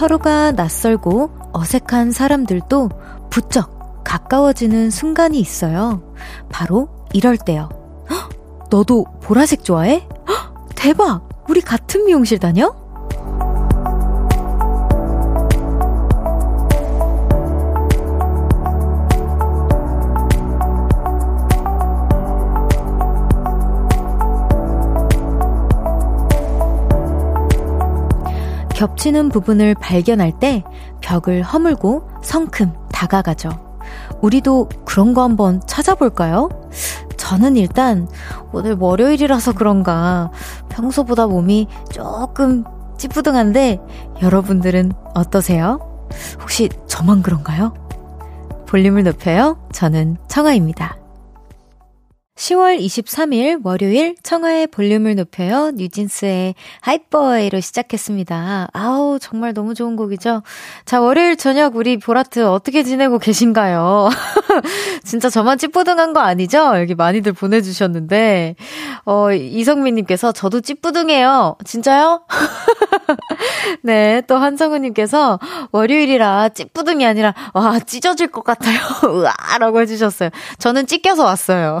서로가 낯설고 어색한 사람들도 부쩍 가까워지는 순간이 있어요. 바로 이럴 때요. 헉, 너도 보라색 좋아해? 헉, 대박! 우리 같은 미용실 다녀? 겹치는 부분을 발견할 때 벽을 허물고 성큼 다가가죠. 우리도 그런 거 한번 찾아볼까요? 저는 일단 오늘 월요일이라서 그런가 평소보다 몸이 조금 찌뿌둥한데 여러분들은 어떠세요? 혹시 저만 그런가요? 볼륨을 높여요. 저는 청아입니다. 10월 23일 월요일 청하의 볼륨을 높여요. 뉴진스의 하이버이로 시작했습니다. 아우 정말 너무 좋은 곡이죠. 자 월요일 저녁 우리 보라트 어떻게 지내고 계신가요? 진짜 저만 찌뿌둥한 거 아니죠? 여기 많이들 보내주셨는데 어 이성민님께서 저도 찌뿌둥해요. 진짜요? 네, 또 한성우님께서 월요일이라 찌뿌둥이 아니라, 와, 찢어질 것 같아요. 으아 라고 해주셨어요. 저는 찢겨서 왔어요.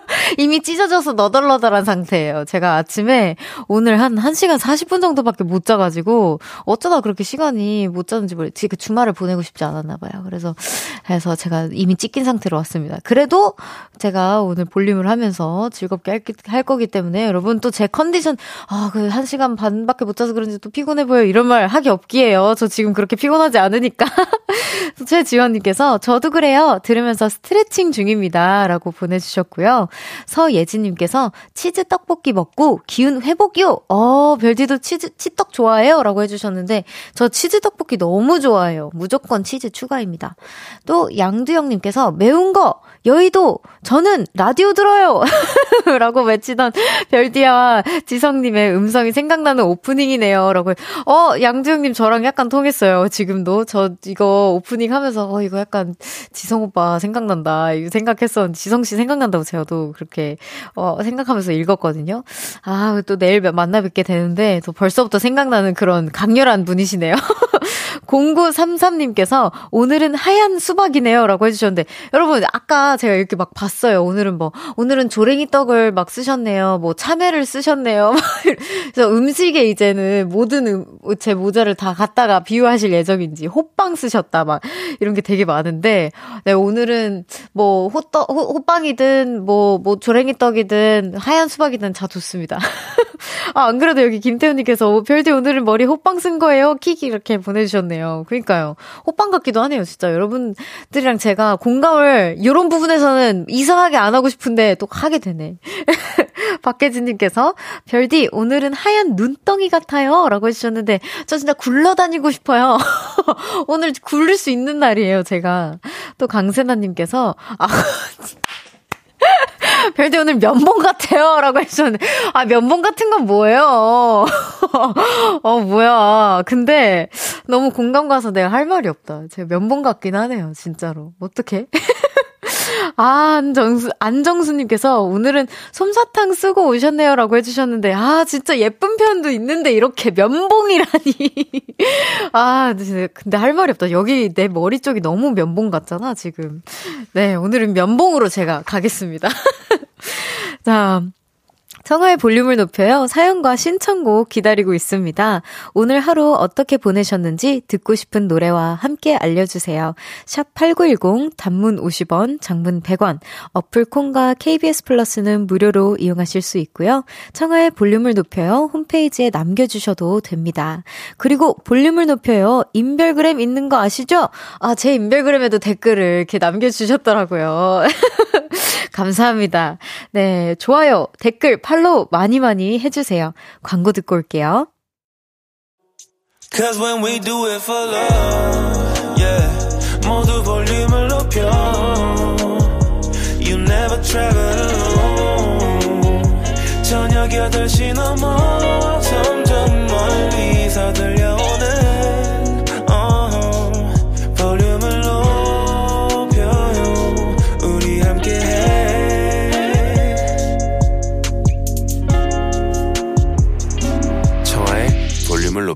이미 찢어져서 너덜너덜한 상태예요. 제가 아침에 오늘 한 1시간 40분 정도밖에 못 자가지고 어쩌다 그렇게 시간이 못 자는지 모르겠어요. 그 주말을 보내고 싶지 않았나 봐요. 그래서 해서 제가 이미 찢긴 상태로 왔습니다. 그래도 제가 오늘 볼륨을 하면서 즐겁게 할, 할 거기 때문에 여러분 또 제 컨디션 아, 그 1시간 반밖에 못 자서 그런지 또 피곤해 보여 이런 말 하기 없기에요. 저 지금 그렇게 피곤하지 않으니까. 최지원님께서 저도 그래요. 들으면서 스트레칭 중입니다. 라고 보내주셨고요. 서예진님께서 치즈 떡볶이 먹고 기운 회복이요. 어, 별디도 치즈, 치떡 좋아해요? 라고 해주셨는데, 저 치즈 떡볶이 너무 좋아해요. 무조건 치즈 추가입니다. 또 양두영님께서 매운 거, 여의도, 저는 라디오 들어요! 라고 외치던 별디와 지성님의 음성이 생각나는 오프닝이네요. 라고, 어, 양두영님 저랑 약간 통했어요. 지금도. 저 이거 오프닝 하면서, 어, 이거 약간 지성 오빠 생각난다. 이거 생각했었는데, 지성 씨 생각난다고 저도 그렇게, 어, 생각하면서 읽었거든요. 아, 또 내일 만나 뵙게 되는데, 또 벌써부터 생각나는 그런 강렬한 분이시네요. 0933님께서 오늘은 하얀 수박이네요. 라고 해주셨는데, 여러분, 아까 제가 이렇게 막 봤어요. 오늘은 뭐, 오늘은 조랭이 떡을 막 쓰셨네요. 뭐, 참외를 쓰셨네요. 그래서 음식에 이제는 모든 음, 제 모자를 다 갖다가 비유하실 예정인지, 호빵 쓰셨다. 막, 이런 게 되게 많은데, 네, 오늘은 뭐, 호떡, 호, 호빵이든, 뭐, 뭐, 조랭이 떡이든, 하얀 수박이든 다 좋습니다. 아, 안 그래도 여기 김태훈님께서, 별디 오늘은 머리 호빵 쓴 거예요? 킥 이렇게 보내주셨네요. 그러니까요. 호빵 같기도 하네요, 진짜. 여러분들이랑 제가 공감을, 이런 부분에서는 이상하게 안 하고 싶은데 또 하게 되네. 박혜진님께서, 별디, 오늘은 하얀 눈덩이 같아요. 라고 해주셨는데, 저 진짜 굴러다니고 싶어요. 오늘 굴릴 수 있는 날이에요, 제가. 또 강세나님께서, 아, 별디 오늘 면봉 같아요. 라고 해주셨는데, 아, 면봉 같은 건 뭐예요? 어, 뭐야. 근데 너무 공감 가서 내가 할 말이 없다. 제가 면봉 같긴 하네요. 진짜로. 어떡해? 아, 안정수, 안정수님께서 오늘은 솜사탕 쓰고 오셨네요. 라고 해주셨는데, 아, 진짜 예쁜 편도 있는데 이렇게 면봉이라니. 아, 근데 할 말이 없다. 여기 내 머리 쪽이 너무 면봉 같잖아, 지금. 네, 오늘은 면봉으로 제가 가겠습니다. 자, 청하의 볼륨을 높여요. 사연과 신청곡 기다리고 있습니다. 오늘 하루 어떻게 보내셨는지 듣고 싶은 노래와 함께 알려주세요. 샵 8910 단문 50원, 장문 100원, 어플 콩과 KBS 플러스는 무료로 이용하실 수 있고요. 청하의 볼륨을 높여요. 홈페이지에 남겨주셔도 됩니다. 그리고 볼륨을 높여요. 인별그램 있는 거 아시죠? 아, 제 인별그램에도 댓글을 이렇게 남겨주셨더라고요. 감사합니다. 네, 좋아요, 댓글, 팔로우 많이 많이 해주세요. 광고 듣고 올게요. Cause when we do it for love, yeah. 모두 볼륨을 높여. You never travel alone. 저녁 8시 넘어 점점 멀리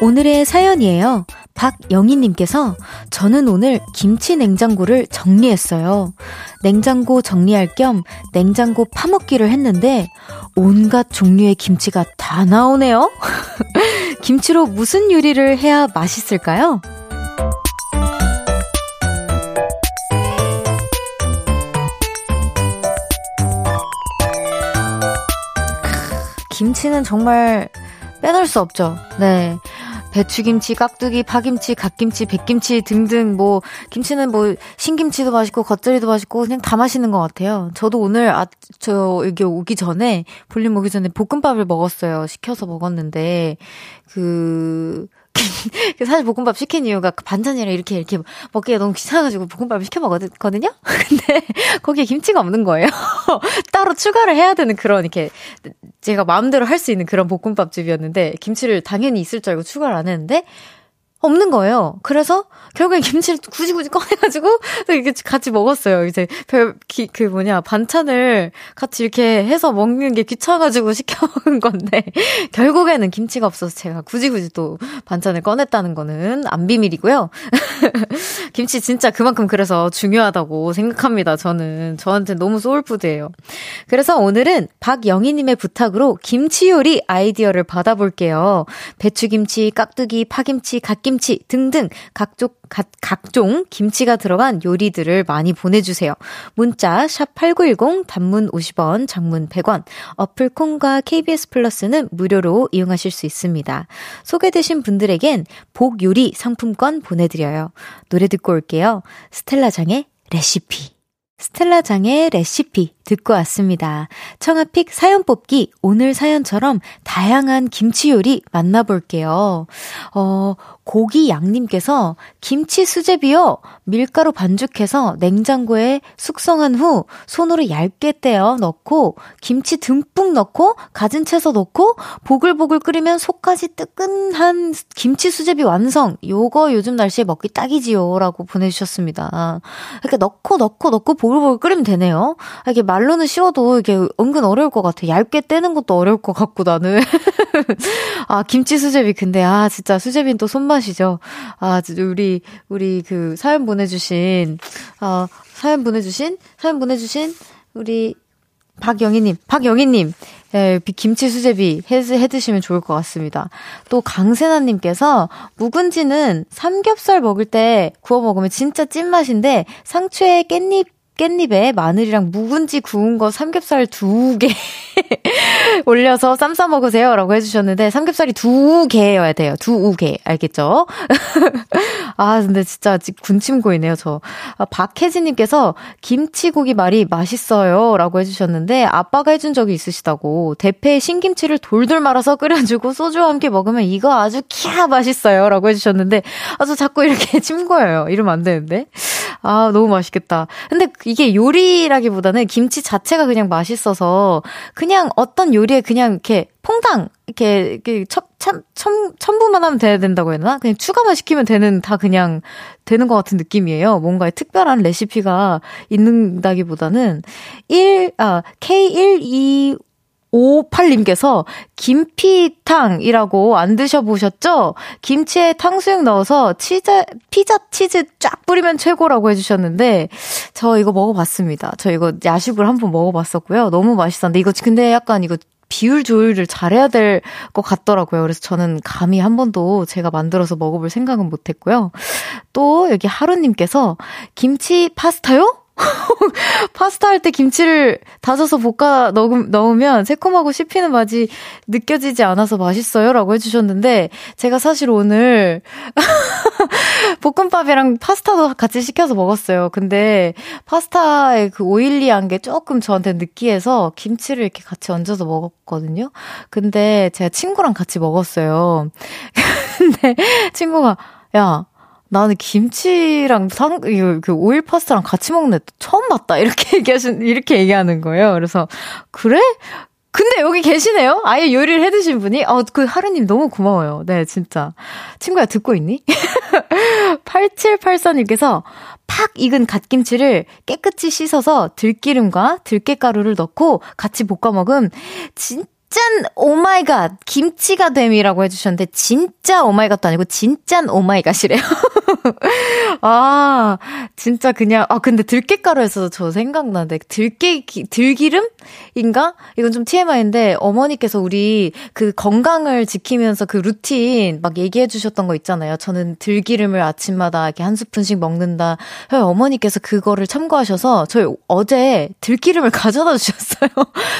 오늘의 사연이에요. 박영희님께서 저는 오늘 김치 냉장고를 정리했어요. 냉장고 정리할 겸 냉장고 파먹기를 했는데 온갖 종류의 김치가 다 나오네요. 김치로 무슨 요리를 해야 맛있을까요? 김치는 정말 빼놓을 수 없죠. 네. 배추김치, 깍두기, 파김치, 갓김치, 백김치 등등 뭐 김치는 뭐 신김치도 맛있고 겉절이도 맛있고 그냥 다 맛있는 것 같아요. 저도 오늘 아 저 여기 오기 전에 볼륨 오기 전에 볶음밥을 먹었어요. 시켜서 먹었는데 그 사실 볶음밥 시킨 이유가 그 반찬이랑 이렇게 이렇게 먹기가 너무 귀찮아가지고 볶음밥을 시켜 먹었거든요? 근데 거기에 김치가 없는 거예요. 따로 추가를 해야 되는 그런 이렇게 제가 마음대로 할 수 있는 그런 볶음밥집이었는데 김치를 당연히 있을 줄 알고 추가를 안 했는데 없는 거예요. 그래서 결국엔 김치를 굳이 굳이 꺼내가지고 이렇게 같이 먹었어요. 이제 별, 기, 그 뭐냐, 반찬을 같이 이렇게 해서 먹는 게 귀찮아가지고 시켜 먹은 건데, 결국에는 김치가 없어서 제가 굳이 굳이 또 반찬을 꺼냈다는 거는 안 비밀이고요. 김치 진짜 그만큼 그래서 중요하다고 생각합니다. 저는. 저한테 너무 soul food예요. 그래서 오늘은 박영희님의 부탁으로 김치 요리 아이디어를 받아볼게요. 배추김치, 깍두기, 파김치, 갓김치, 김치 등등 각종, 각, 각종 김치가 들어간 요리들을 많이 보내주세요. 문자 샵8910 단문 50원, 장문 100원, 어플 콩과 KBS 플러스는 무료로 이용하실 수 있습니다. 소개되신 분들에겐 복 요리 상품권 보내드려요. 노래 듣고 올게요. 스텔라장의 레시피. 스텔라장의 레시피 듣고 왔습니다. 청아픽 사연 뽑기 오늘 사연처럼 다양한 김치 요리 만나볼게요. 어, 고기 양님께서 김치 수제비요. 밀가루 반죽해서 냉장고에 숙성한 후 손으로 얇게 떼어 넣고 김치 듬뿍 넣고 갖은 채소 넣고 보글보글 끓이면 속까지 뜨끈한 김치 수제비 완성. 요거 요즘 날씨에 먹기 딱이지요. 라고 보내주셨습니다. 이렇게 넣고 넣고 넣고 보글보글 끓이면 되네요. 이렇게 말로는 쉬워도 이게 은근 어려울 것 같아. 얇게 떼는 것도 어려울 것 같고 나는. 아, 김치 수제비. 근데 아, 진짜 수제비는 또 손맛이죠. 아, 우리, 우리 그 사연 보내주신, 아, 사연 보내주신, 사연 보내주신 우리 박영희님, 박영희님, 예, 김치 수제비 해, 해 드시면 좋을 것 같습니다. 또 강세나님께서 묵은지는 삼겹살 먹을 때 구워 먹으면 진짜 찐맛인데 상추에 깻잎 깻잎에 마늘이랑 묵은지 구운 거 삼겹살 두 개 올려서 쌈 싸 먹으세요. 라고 해주셨는데, 삼겹살이 두 개여야 돼요. 두 개. 알겠죠? 아, 근데 진짜 군침 고이네요, 저. 아, 박혜진님께서 김치고기 말이 맛있어요. 라고 해주셨는데, 아빠가 해준 적이 있으시다고. 대패에 신김치를 돌돌 말아서 끓여주고 소주와 함께 먹으면 이거 아주 키야 맛있어요. 라고 해주셨는데, 아, 저 자꾸 이렇게 침 고여요. 이러면 안 되는데. 아, 너무 맛있겠다. 근데 이게 요리라기보다는 김치 자체가 그냥 맛있어서 그냥 어떤 요리에 그냥 이렇게 퐁당 이렇게, 첨, 참, 첨, 첨부만 하면 돼야 된다고 되나? 그냥 추가만 시키면 되는 다 그냥 되는 것 같은 느낌이에요. 뭔가 특별한 레시피가 있는다기보다는 1, 아, K125 58님께서 김피탕이라고 안 드셔보셨죠? 김치에 탕수육 넣어서 치즈, 피자 치즈 쫙 뿌리면 최고라고 해주셨는데, 저 이거 먹어봤습니다. 저 이거 야식을 한 번 먹어봤었고요. 너무 맛있었는데, 이거 근데 약간 이거 비율 조율을 잘해야 될 것 같더라고요. 그래서 저는 감히 한 번도 제가 만들어서 먹어볼 생각은 못 했고요. 또 여기 하루님께서 김치 파스타요? 파스타 할 때 김치를 다져서 볶아 넣으, 면 새콤하고 씹히는 맛이 느껴지지 않아서 맛있어요. 라고 해주셨는데, 제가 사실 오늘 볶음밥이랑 파스타도 같이 시켜서 먹었어요. 근데 파스타의 그 오일리한 게 조금 저한테 느끼해서 김치를 이렇게 같이 얹어서 먹었거든요. 근데 제가 친구랑 같이 먹었어요. 근데 친구가, 야, 나는 김치랑 상, 그 오일 파스타랑 같이 먹는 애 처음 봤다. 이렇게 얘기하신, 이렇게 얘기하는 거예요. 그래서, 그래? 근데 여기 계시네요? 아예 요리를 해 드신 분이? 어, 그 하루님 너무 고마워요. 네, 진짜. 친구야, 듣고 있니? 8784님께서 팍 익은 갓김치를 깨끗이 씻어서 들기름과 들깨가루를 넣고 같이 볶아 먹음. 진짜 짠 oh my god 김치가 됨이라고 해주셨는데 진짜 oh my god도 아니고 진짠 oh my god이래요. 아 진짜 그냥 아 근데 들깨가루에서 저 생각나는데 들깨 들기름인가 이건 좀 TMI인데 어머니께서 우리 그 건강을 지키면서 그 루틴 막 얘기해주셨던 거 있잖아요. 저는 들기름을 아침마다 이렇게 한 스푼씩 먹는다. 어머니께서 그거를 참고하셔서 저희 어제 들기름을 가져다 주셨어요.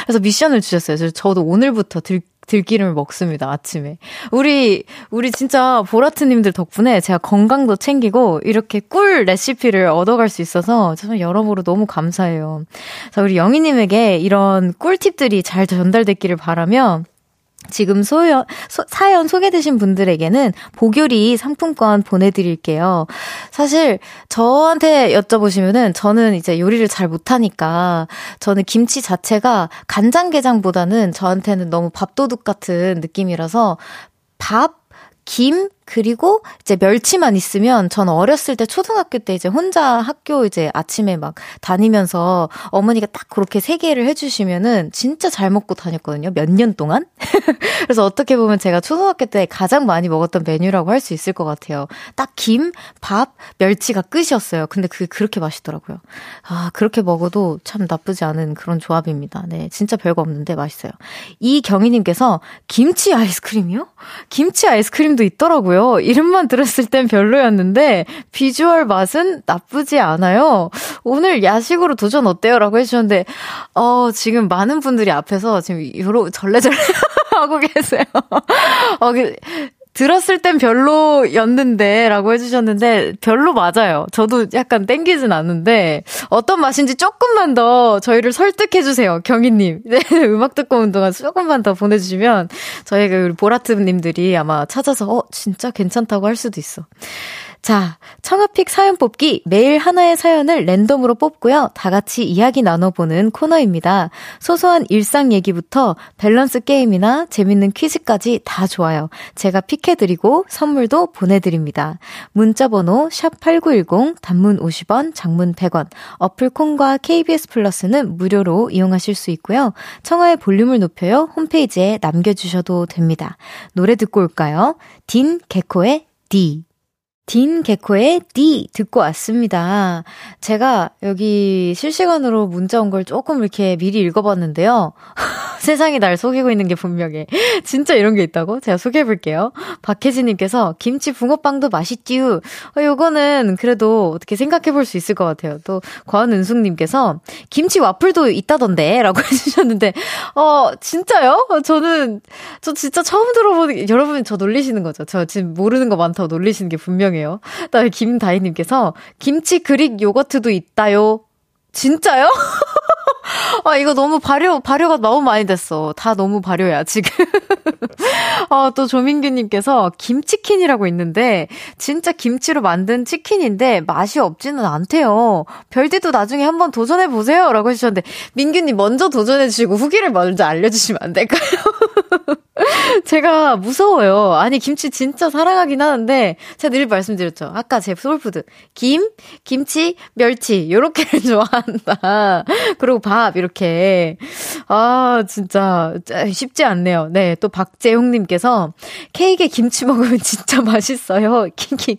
그래서 미션을 주셨어요. 저도 오늘 오늘부터 들, 들기름을 먹습니다, 아침에. 우리, 우리 진짜 보라트님들 덕분에 제가 건강도 챙기고 이렇게 꿀 레시피를 얻어갈 수 있어서 정말 여러모로 너무 감사해요. 자, 우리 영희님에게 이런 꿀팁들이 잘 전달됐기를 바라며 지금 소연, 소, 사연 소개되신 분들에게는 보교리 상품권 보내드릴게요. 사실 저한테 여쭤보시면은 저는 이제 요리를 잘 못하니까 저는 김치 자체가 간장게장보다는 저한테는 너무 밥도둑 같은 느낌이라서 밥, 김, 그리고 이제 멸치만 있으면 전 어렸을 때 초등학교 때 이제 혼자 학교 이제 아침에 막 다니면서 어머니가 딱 그렇게 세 개를 해주시면은 진짜 잘 먹고 다녔거든요. 몇 년 동안. 그래서 어떻게 보면 제가 초등학교 때 가장 많이 먹었던 메뉴라고 할 수 있을 것 같아요. 딱 김, 밥, 멸치가 끝이었어요. 근데 그게 그렇게 맛있더라고요. 아, 그렇게 먹어도 참 나쁘지 않은 그런 조합입니다. 네. 진짜 별거 없는데 맛있어요. 이경희님께서 김치 아이스크림이요? 김치 아이스크림도 있더라고요. 있더라고요. 이름만 들었을 땐 별로였는데 비주얼 맛은 나쁘지 않아요. 오늘 야식으로 도전 어때요? 라고 해주셨는데 어, 지금 많은 분들이 앞에서 지금 요러 절레절레 하고 계세요. 어, 그, 들었을 땐 별로였는데 라고 해주셨는데 별로 맞아요. 저도 약간 땡기진 않는데 어떤 맛인지 조금만 더 저희를 설득해주세요. 경희님. 네, 음악 듣고 온 동안 조금만 더 보내주시면 저희가 보라트님들이 아마 찾아서 어, 진짜 괜찮다고 할 수도 있어. 자, 청아픽 사연 뽑기 매일 하나의 사연을 랜덤으로 뽑고요. 다 같이 이야기 나눠보는 코너입니다. 소소한 일상 얘기부터 밸런스 게임이나 재밌는 퀴즈까지 다 좋아요. 제가 픽해드리고 선물도 보내드립니다. 문자번호 샵8910 단문 50원, 장문 100원, 어플 콩과 KBS 플러스는 무료로 이용하실 수 있고요. 청아의 볼륨을 높여요. 홈페이지에 남겨주셔도 됩니다. 노래 듣고 올까요? 딘 개코의 D. 딘 개코의 D 듣고 왔습니다. 제가 여기 실시간으로 문자 온 걸 조금 이렇게 미리 읽어봤는데요. 세상이 날 속이고 있는 게 분명해. 진짜 이런 게 있다고? 제가 소개해볼게요. 박혜진님께서 김치 붕어빵도 맛있지요. 어, 요거는 그래도 어떻게 생각해볼 수 있을 것 같아요. 또 권은숙님께서 김치 와플도 있다던데 라고 해주셨는데 어 진짜요? 어, 저는 저 진짜 처음 들어보는 여러분 저 놀리시는 거죠. 저 지금 모르는 거 많다고 놀리시는 게 분명해요. 김다희님께서 김치 그릭 요거트도 있다요. 진짜요? 아, 이거 너무 발효, 발효가 너무 많이 됐어. 다 너무 발효야, 지금. 어, 또 조민규님께서 김치킨이라고 있는데, 진짜 김치로 만든 치킨인데, 맛이 없지는 않대요. 별디도 나중에 한번 도전해보세요. 라고 해주셨는데, 민규님 먼저 도전해주시고, 후기를 먼저 알려주시면 안 될까요? 제가 무서워요. 아니, 김치 진짜 사랑하긴 하는데, 제가 늘 말씀드렸죠. 아까 제 soul food. 김, 김치, 멸치, 요렇게를 좋아한다. 그리고 밥, 이렇게. 아, 진짜, 쉽지 않네요. 네, 또 박재용님께서, 케이크에 김치 먹으면 진짜 맛있어요. 킹킹.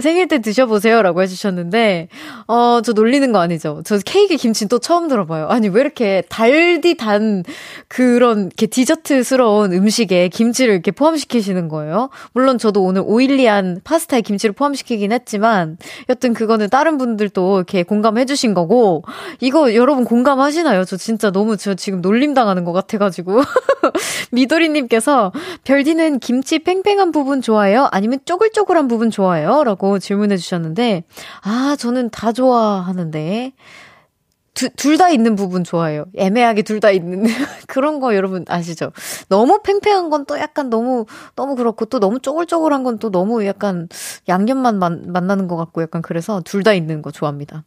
생일 때 드셔보세요. 라고 해주셨는데, 어, 저 놀리는 거 아니죠? 저 케이크에 김치 또 처음 들어봐요. 아니, 왜 이렇게 달디 단, 그런, 이렇게 디저트스러운 음식 에 김치를 이렇게 포함시키시는 거예요? 물론 저도 오늘 오일리한 파스타에 김치를 포함시키긴 했지만, 여튼 그거는 다른 분들도 이렇게 공감해주신 거고, 이거 여러분 공감하시나요? 저 진짜 너무 저 지금 놀림 당하는 것 같아가지고. 미도리님께서, 별디는 김치 팽팽한 부분 좋아해요? 아니면 쪼글쪼글한 부분 좋아해요? 라고 질문해 주셨는데, 아, 저는 다 좋아하는데, 둘 다 있는 부분 좋아해요. 애매하게 둘 다 있는 그런 거 여러분 아시죠? 너무 팽팽한 건 또 약간 너무 너무 그렇고 또 너무 쪼글쪼글한 건 또 너무 약간 양념만 만, 만나는 것 같고 약간 그래서 둘 다 있는 거 좋아합니다.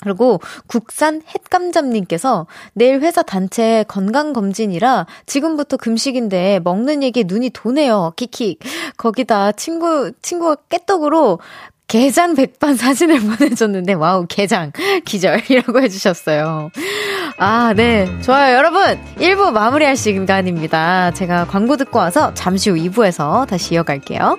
그리고 국산 햇감잡님께서 내일 회사 단체 건강검진이라 지금부터 금식인데 먹는 얘기에 눈이 도네요. 키키. 거기다 친구, 친구가 깨톡으로 게장 백반 사진을 보내줬는데, 와우, 게장, 기절이라고 해주셨어요. 아, 네. 좋아요. 여러분, 1부 마무리할 시간입니다. 제가 광고 듣고 와서 잠시 후 2부에서 다시 이어갈게요.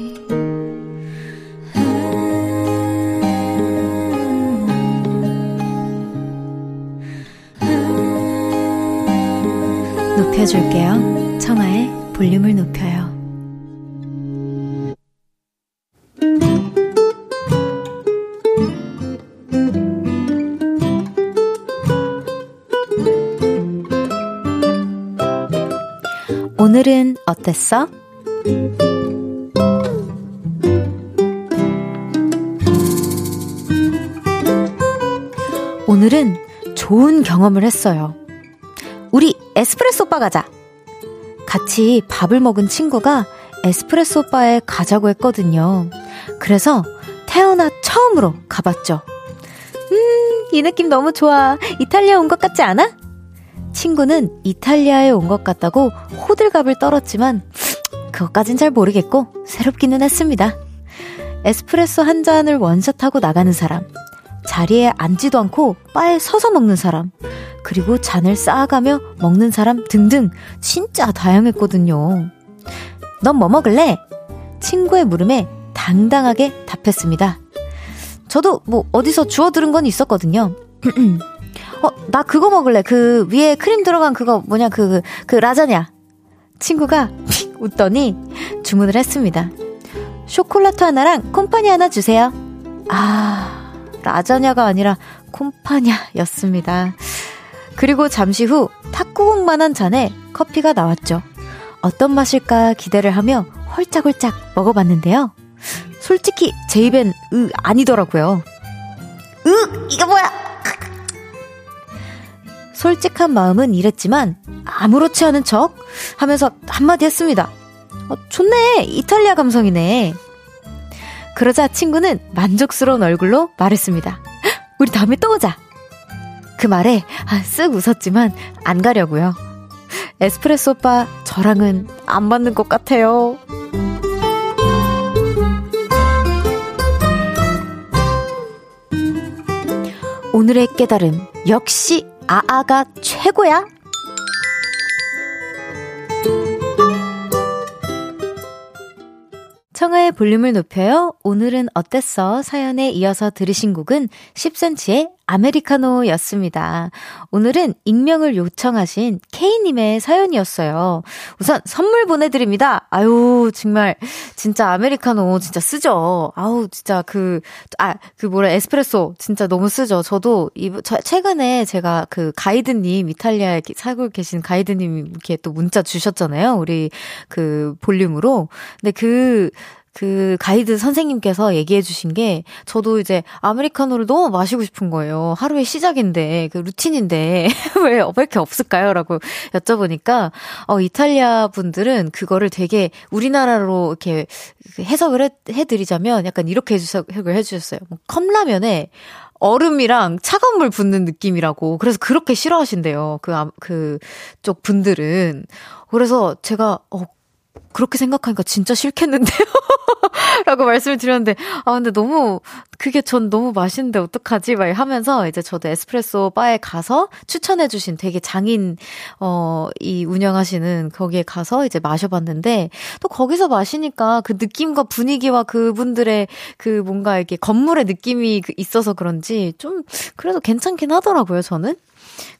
줄게요. 청하의 볼륨을 높여요. 오늘은 어땠어? 오늘은 좋은 경험을 했어요. 에스프레소 바 가자. 같이 밥을 먹은 친구가 에스프레소 바에 가자고 했거든요. 그래서 태어나 처음으로 가봤죠. 음, 이 느낌 너무 좋아. 이탈리아 온 것 같지 않아? 친구는 이탈리아에 온 것 같다고 호들갑을 떨었지만, 그것까진 잘 모르겠고, 새롭기는 했습니다. 에스프레소 한 잔을 원샷하고 나가는 사람, 자리에 앉지도 않고 바에 서서 먹는 사람, 그리고 잔을 쌓아가며 먹는 사람 등등 진짜 다양했거든요. 넌 뭐 먹을래? 친구의 물음에 당당하게 답했습니다. 저도 뭐 어디서 주워 들은 건 있었거든요. 어, 나 그거 먹을래. 그 위에 크림 들어간 그거 뭐냐, 그, 그, 그 라자냐. 친구가 웃더니 주문을 했습니다. 쇼콜라토 하나랑 콤파니 하나 주세요. 아, 라자냐가 아니라 콤파냐였습니다. 그리고 잠시 후 탁구공만한 잔에 커피가 나왔죠. 어떤 맛일까 기대를 하며 홀짝홀짝 먹어봤는데요. 솔직히 제 입엔 으 아니더라고요. 으 이거 뭐야? 솔직한 마음은 이랬지만 아무렇지 않은 척 하면서 한마디 했습니다. 어, 좋네 이탈리아 감성이네. 그러자 친구는 만족스러운 얼굴로 말했습니다. 우리 다음에 또 오자. 그 말에 아, 쓱 웃었지만 안 가려고요. 에스프레소 오빠 저랑은 안 맞는 것 같아요. 오늘의 깨달음 역시 아아가 최고야. 청하의 볼륨을 높여요. 오늘은 어땠어? 사연에 이어서 들으신 곡은 10cm의 아메리카노였습니다. 오늘은 익명을 요청하신 K님의 사연이었어요. 우선 선물 보내드립니다. 아유, 정말, 진짜 아메리카노 진짜 쓰죠. 아우, 진짜 그, 아, 그 뭐라, 에스프레소 진짜 너무 쓰죠. 저도, 이, 저, 최근에 제가 그 가이드님, 이탈리아에 살고 계신 가이드님이 이렇게 또 문자 주셨잖아요. 우리 그 볼륨으로. 근데 그, 그 가이드 선생님께서 얘기해 주신 게 저도 이제 아메리카노를 너무 마시고 싶은 거예요. 하루의 시작인데 그 루틴인데 왜, 왜 이렇게 없을까요? 라고 여쭤보니까 어 이탈리아 분들은 그거를 되게 우리나라로 이렇게 해석을 해, 해드리자면 약간 이렇게 해석을 해 주셨어요. 뭐 컵라면에 얼음이랑 차가운 물 붓는 느낌이라고. 그래서 그렇게 싫어하신대요. 그, 그, 쪽 분들은. 그래서 제가, 어, 그렇게 생각하니까 진짜 싫겠는데요? 라고 말씀을 드렸는데, 아, 근데 너무, 그게 전 너무 맛있는데 어떡하지? 막 하면서 이제 저도 에스프레소 바에 가서 추천해주신 되게 장인, 어, 이 운영하시는 거기에 가서 이제 마셔봤는데, 또 거기서 마시니까 그 느낌과 분위기와 그분들의 그 뭔가 이렇게 건물의 느낌이 그 있어서 그런지 좀 그래도 괜찮긴 하더라고요, 저는.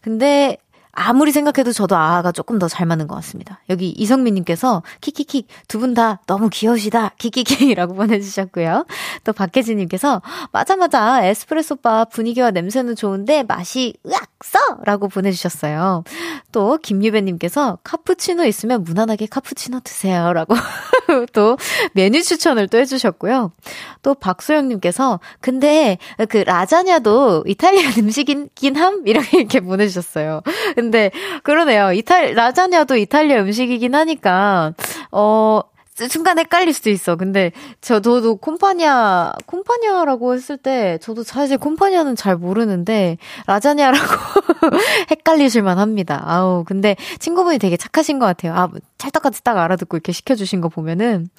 근데 아무리 생각해도 저도 아가 조금 더 잘 맞는 것 같습니다. 여기 이성민님께서 키키키 두분 다 너무 귀여우시다 키키키라고 보내주셨고요. 또 박혜진님께서 맞아 맞아 에스프레소 바 분위기와 냄새는 좋은데 맛이 으악 써! 라고 보내주셨어요. 또, 김유배님께서 카푸치노 있으면 무난하게 카푸치노 드세요. 라고 또 메뉴 추천을 또 해주셨고요. 또 박소영님께서 근데 그 라자냐도 이탈리안 음식이긴 함? 이렇게 이렇게 보내주셨어요. 근데 그러네요. 이탈, 라자냐도 이탈리아 음식이긴 하니까, 어, 순간 헷갈릴 수도 있어. 근데 저도 콤파니아 콤파니아라고 했을 때 저도 사실 콤파니아는 잘 모르는데 라자냐라고 헷갈리실만 합니다. 아우 근데 친구분이 되게 착하신 것 같아요. 아 찰떡같이 딱 알아듣고 이렇게 시켜주신 거 보면은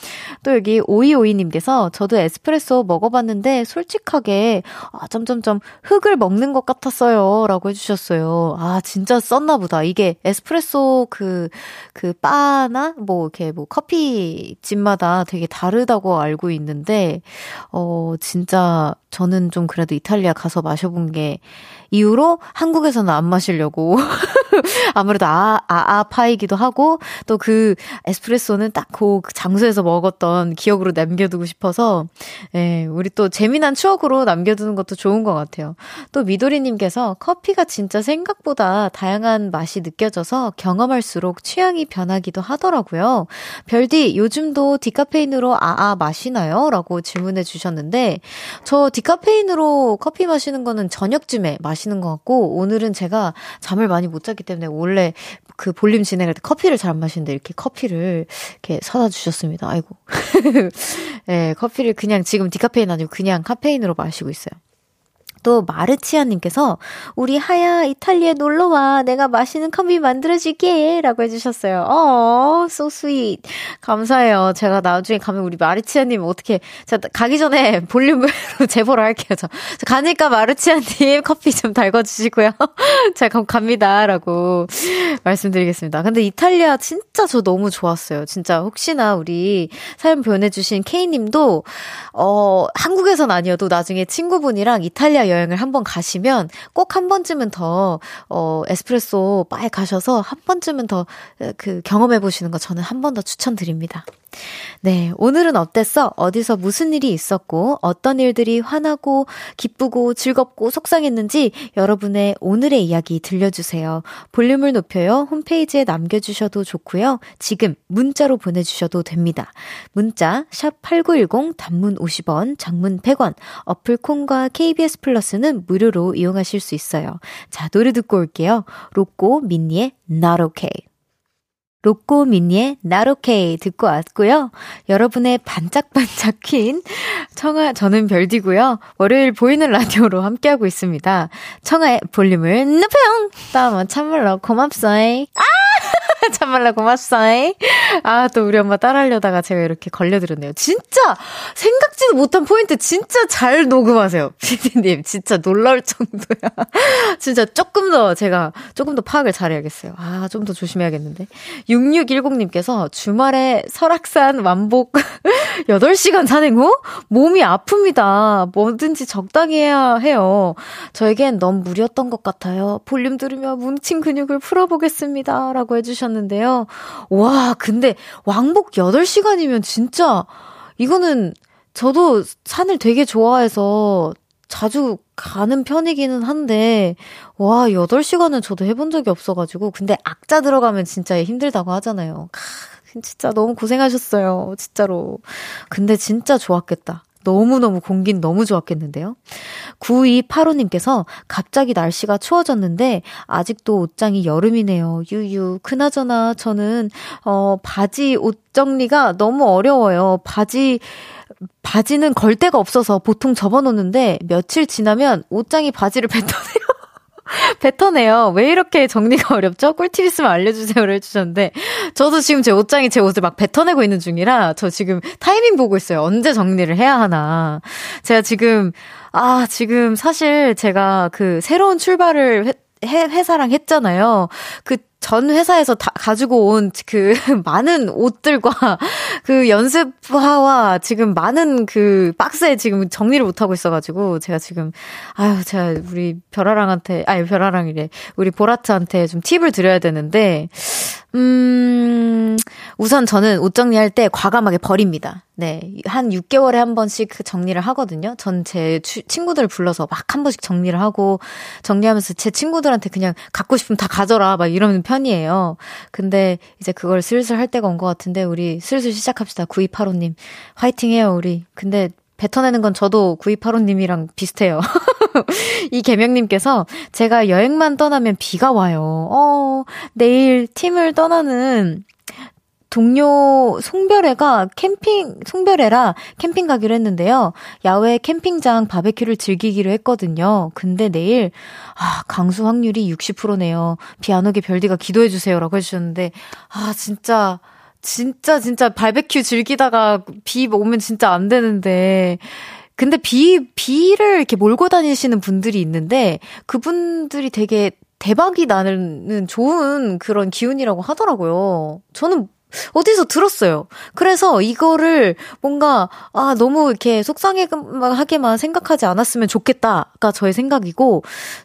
또 여기 오이오이님께서 저도 에스프레소 먹어봤는데 솔직하게 아 점점점 흙을 먹는 것 같았어요 라고 해주셨어요. 아 진짜 썼나 보다. 이게 에스프레소 그그 그 바나 뭐 이렇게 뭐 커피 집마다 되게 다르다고 알고 있는데, 어, 진짜 저는 좀 그래도 이탈리아 가서 마셔본 게 이후로 한국에서는 안 마시려고. 아무래도 아, 아, 아파이기도 하고, 또 그 에스프레소는 딱 그 장소에서 먹었던 기억으로 남겨두고 싶어서, 예, 우리 또 재미난 추억으로 남겨두는 것도 좋은 것 같아요. 또 미도리님께서 커피가 진짜 생각보다 다양한 맛이 느껴져서 경험할수록 취향이 변하기도 하더라고요. 별디, 요즘도 디카페인으로 아아 마시나요? 라고 질문해 주셨는데, 저 디 카페인으로 커피 마시는 거는 저녁쯤에 마시 마시는 것 같고, 오늘은 제가 잠을 많이 못 잤기 때문에 원래 그 볼륨 진행할 때 커피를 잘 안 마시는데 이렇게 커피를 이렇게 사다 주셨습니다. 아이고. 네, 커피를 그냥 지금 디카페인 아니고 그냥 카페인으로 마시고 있어요. 또 마르치아님께서 우리 하야 이탈리아 놀러와 내가 맛있는 커피 만들어줄게 라고 해주셨어요. 어, so sweet. 감사해요. 제가 나중에 가면 우리 마르치아님 어떻게 제가 가기 전에 볼륨으로 제보를 할게요. 저, 저 가니까 마르치아님 커피 좀 달궈주시고요. 제가 그럼 갑니다 라고 말씀드리겠습니다. 근데 이탈리아 진짜 저 너무 좋았어요. 진짜 혹시나 우리 사연 보내주신 K님도 어 한국에선 아니어도 나중에 친구분이랑 이탈리아 여행을 한번 가시면 꼭 한 번쯤은 더, 어, 에스프레소 바에 가셔서 한 번쯤은 더 그 경험해 보시는 거 저는 한 번 더 추천드립니다. 네, 오늘은 어땠어? 어디서 무슨 일이 있었고, 어떤 일들이 화나고, 기쁘고, 즐겁고, 속상했는지 여러분의 오늘의 이야기 들려주세요. 볼륨을 높여요. 홈페이지에 남겨주셔도 좋고요. 지금 문자로 보내주셔도 됩니다. 문자, 샵8910, 단문 50원, 장문 100원, 어플 콩과 KBS 플러스는 무료로 이용하실 수 있어요. 자, 노래 듣고 올게요. 로꼬 미니의 Not Okay. 로꼬 미니의 나로케이 듣고 왔고요. 여러분의 반짝반짝 퀸 청아 저는 별디고요. 월요일 보이는 라디오로 함께하고 있습니다. 청아의 볼륨을 높여요. 다음은 참말로 고맙소이. 아! 참말로 고맙소이. 아, 또 우리 엄마 따라하려다가 제가 이렇게 걸려들었네요. 진짜 생각지도 못한 포인트 진짜 잘 녹음하세요. 피디님, 진짜 놀라울 정도야. 진짜 조금 더 제가 조금 더 파악을 잘해야겠어요. 아, 좀 더 조심해야겠는데. 6610님께서 주말에 설악산 완복 8시간 산행 후 몸이 아픕니다. 뭐든지 적당히 해야 해요. 저에겐 너무 무리였던 것 같아요. 볼륨 들으며 뭉친 근육을 풀어보겠습니다. 라고 해주셨는데 요. 와, 근데 왕복 8시간이면 진짜 이거는 저도 산을 되게 좋아해서 자주 가는 편이기는 한데, 와, 8시간은 저도 해본 적이 없어가지고, 근데 악자 들어가면 진짜 힘들다고 하잖아요. 캬, 진짜 너무 고생하셨어요. 진짜로. 근데 진짜 좋았겠다. 너무너무 공긴 너무 좋았겠는데요. 9285님께서 갑자기 날씨가 추워졌는데 아직도 옷장이 여름이네요. 유유. 그나저나 저는 어 바지 옷 정리가 너무 어려워요. 바지 바지는 걸 데가 없어서 보통 접어놓는데 며칠 지나면 옷장이 바지를 뱉어내요. 뱉어내요. 왜 이렇게 정리가 어렵죠? 꿀팁 있으면 알려주세요를 해주셨는데, 저도 지금 제 옷장이 제 옷을 막 뱉어내고 있는 중이라, 저 지금 타이밍 보고 있어요. 언제 정리를 해야 하나. 제가 지금, 아, 지금 사실 제가 그 새로운 출발을 회, 회사랑 했잖아요. 그 전 회사에서 다 가지고 온 그 많은 옷들과 그 연습화와 지금 많은 그 박스에 지금 정리를 못 하고 있어가지고 제가 지금 아유 제가 우리 별아랑한테 아니 별아랑이래. 우리 보라트한테 좀 팁을 드려야 되는데 음 음, 우선 저는 옷 정리할 때 과감하게 버립니다. 네. 한 6개월에 한 번씩 그 정리를 하거든요. 전 제 친구들 불러서 막 한 번씩 정리를 하고 정리하면서 제 친구들한테 그냥 갖고 싶으면 다 가져라 막 이러는 편이에요. 근데 이제 그걸 슬슬 할 때가 온 것 같은데 우리 슬슬 시작합시다. 9285님. 화이팅 해요, 우리. 근데 뱉어내는 건 저도 9285님이랑 비슷해요. 이 개명님께서 제가 여행만 떠나면 비가 와요. 어, 내일 팀을 떠나는 동료 송별회가 캠핑, 송별회라 캠핑 가기로 했는데요. 야외 캠핑장 바베큐를 즐기기로 했거든요. 근데 내일, 아, 강수 확률이 60%네요. 비 안 오게 별디가 기도해주세요. 라고 해주셨는데, 아, 진짜, 진짜, 진짜 바베큐 즐기다가 비 오면 진짜 안 되는데, 근데 비, 비를 이렇게 몰고 다니시는 분들이 있는데, 그분들이 되게 대박이 나는 좋은 그런 기운이라고 하더라고요. 저는 어디서 들었어요. 그래서 이거를 뭔가, 아, 너무 이렇게 속상하게만 생각하지 않았으면 좋겠다가 저의 생각이고,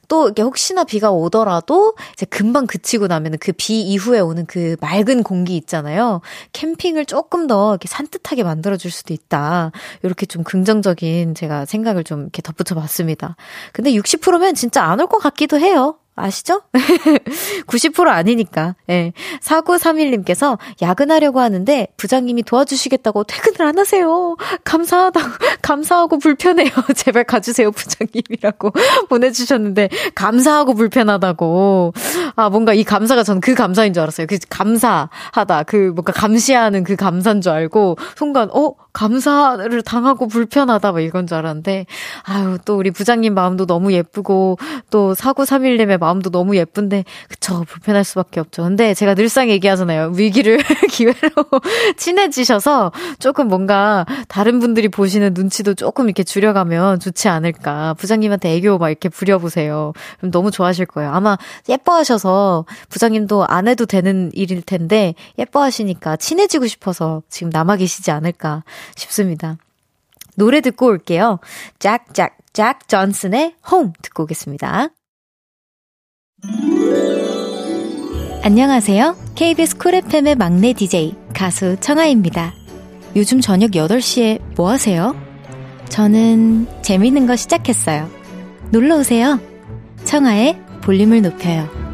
또 이렇게 혹시나 비가 오더라도 이제 금방 그치고 나면 그비 이후에 오는 그 맑은 공기 있잖아요. 캠핑을 조금 더 이렇게 산뜻하게 만들어줄 수도 있다. 이렇게 좀 긍정적인 제가 생각을 좀 이렇게 덧붙여 봤습니다. 근데 60%면 진짜 안 올 것 같기도 해요. 아시죠? 90% 아니니까. 예. 4931님께서 야근하려고 하는데 부장님이 도와주시겠다고 퇴근을 안 하세요. 감사하다, 감사하고 불편해요. 제발 가주세요, 부장님이라고 보내주셨는데, 감사하고 불편하다고. 아, 뭔가 이 감사가 전 그 감사인 줄 알았어요. 그 감사하다. 그 뭔가 감시하는 그 감사인 줄 알고, 순간, 어? 감사를 당하고 불편하다 막 이건 줄 알았는데 아유 또 우리 부장님 마음도 너무 예쁘고 또 4931님의 마음도 너무 예쁜데 그쵸 불편할 수밖에 없죠. 근데 제가 늘상 얘기하잖아요. 위기를 기회로 친해지셔서 조금 뭔가 다른 분들이 보시는 눈치도 조금 이렇게 줄여가면 좋지 않을까. 부장님한테 애교 막 이렇게 부려보세요. 그럼 너무 좋아하실 거예요. 아마 예뻐하셔서 부장님도 안 해도 되는 일일 텐데 예뻐하시니까 친해지고 싶어서 지금 남아 계시지 않을까 싶습니다. 노래 듣고 올게요. 짝, 짝, 짝 존슨의 홈 듣고 오겠습니다. 안녕하세요. KBS 쿨 FM의 막내 DJ 가수 청아입니다. 요즘 저녁 8시에 뭐 하세요? 저는 재밌는 거 시작했어요. 놀러 오세요. 청하의 볼륨을 높여요.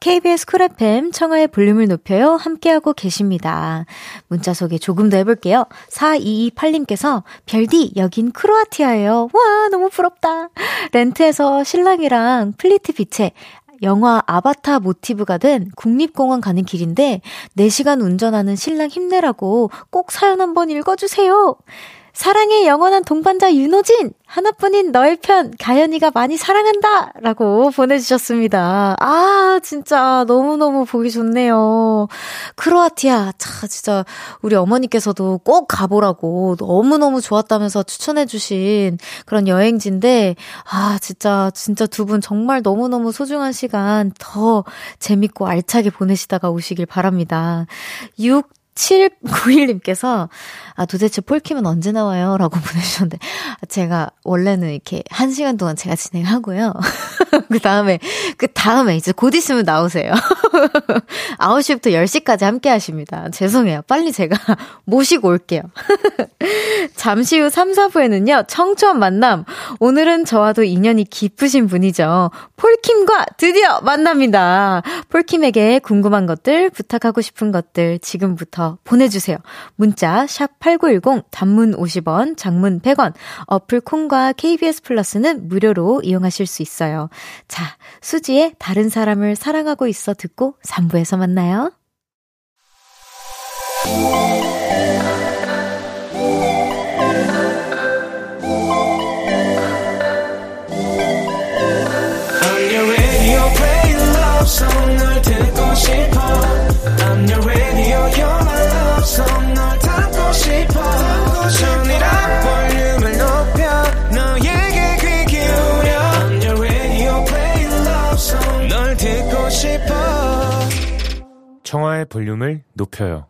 KBS Cool FM 청하의 볼륨을 높여요. 함께하고 계십니다. 문자 소개 조금 더 해볼게요. 4228님께서 별디 여긴 크로아티아예요. 와 너무 부럽다. 렌트해서 신랑이랑 플리트비체 영화 아바타 모티브가 된 국립공원 가는 길인데 4시간 운전하는 신랑 힘내라고 꼭 사연 한번 읽어주세요. 사랑의 영원한 동반자 윤호진! 하나뿐인 너의 편, 가연이가 많이 사랑한다! 라고 보내주셨습니다. 아, 진짜 너무너무 보기 좋네요. 크로아티아, 차, 진짜 우리 어머니께서도 꼭 가보라고 너무너무 좋았다면서 추천해주신 그런 여행지인데, 아, 진짜, 진짜 두 분 정말 너무너무 소중한 시간 더 재밌고 알차게 보내시다가 오시길 바랍니다. 6 791님께서, 아, 도대체 폴킴은 언제 나와요? 라고 보내주셨는데, 제가 원래는 이렇게 한 시간 동안 제가 진행하고요. 그 다음에, 그 다음에 이제 곧 있으면 나오세요. 9시부터 10시까지 함께 하십니다. 죄송해요. 빨리 제가 모시고 올게요. 잠시 후 3, 4부에는요, 청초한 만남. 오늘은 저와도 인연이 깊으신 분이죠. 폴킴과 드디어 만납니다. 폴킴에게 궁금한 것들, 부탁하고 싶은 것들, 지금부터 보내주세요. 문자 샵 8910 단문 50원, 장문 100원, 어플 콩과 KBS 플러스는 무료로 이용하실 수 있어요. 자, 수지의 다른 사람을 사랑하고 있어 듣고 3부에서 만나요. 청하의 볼륨을 높여요.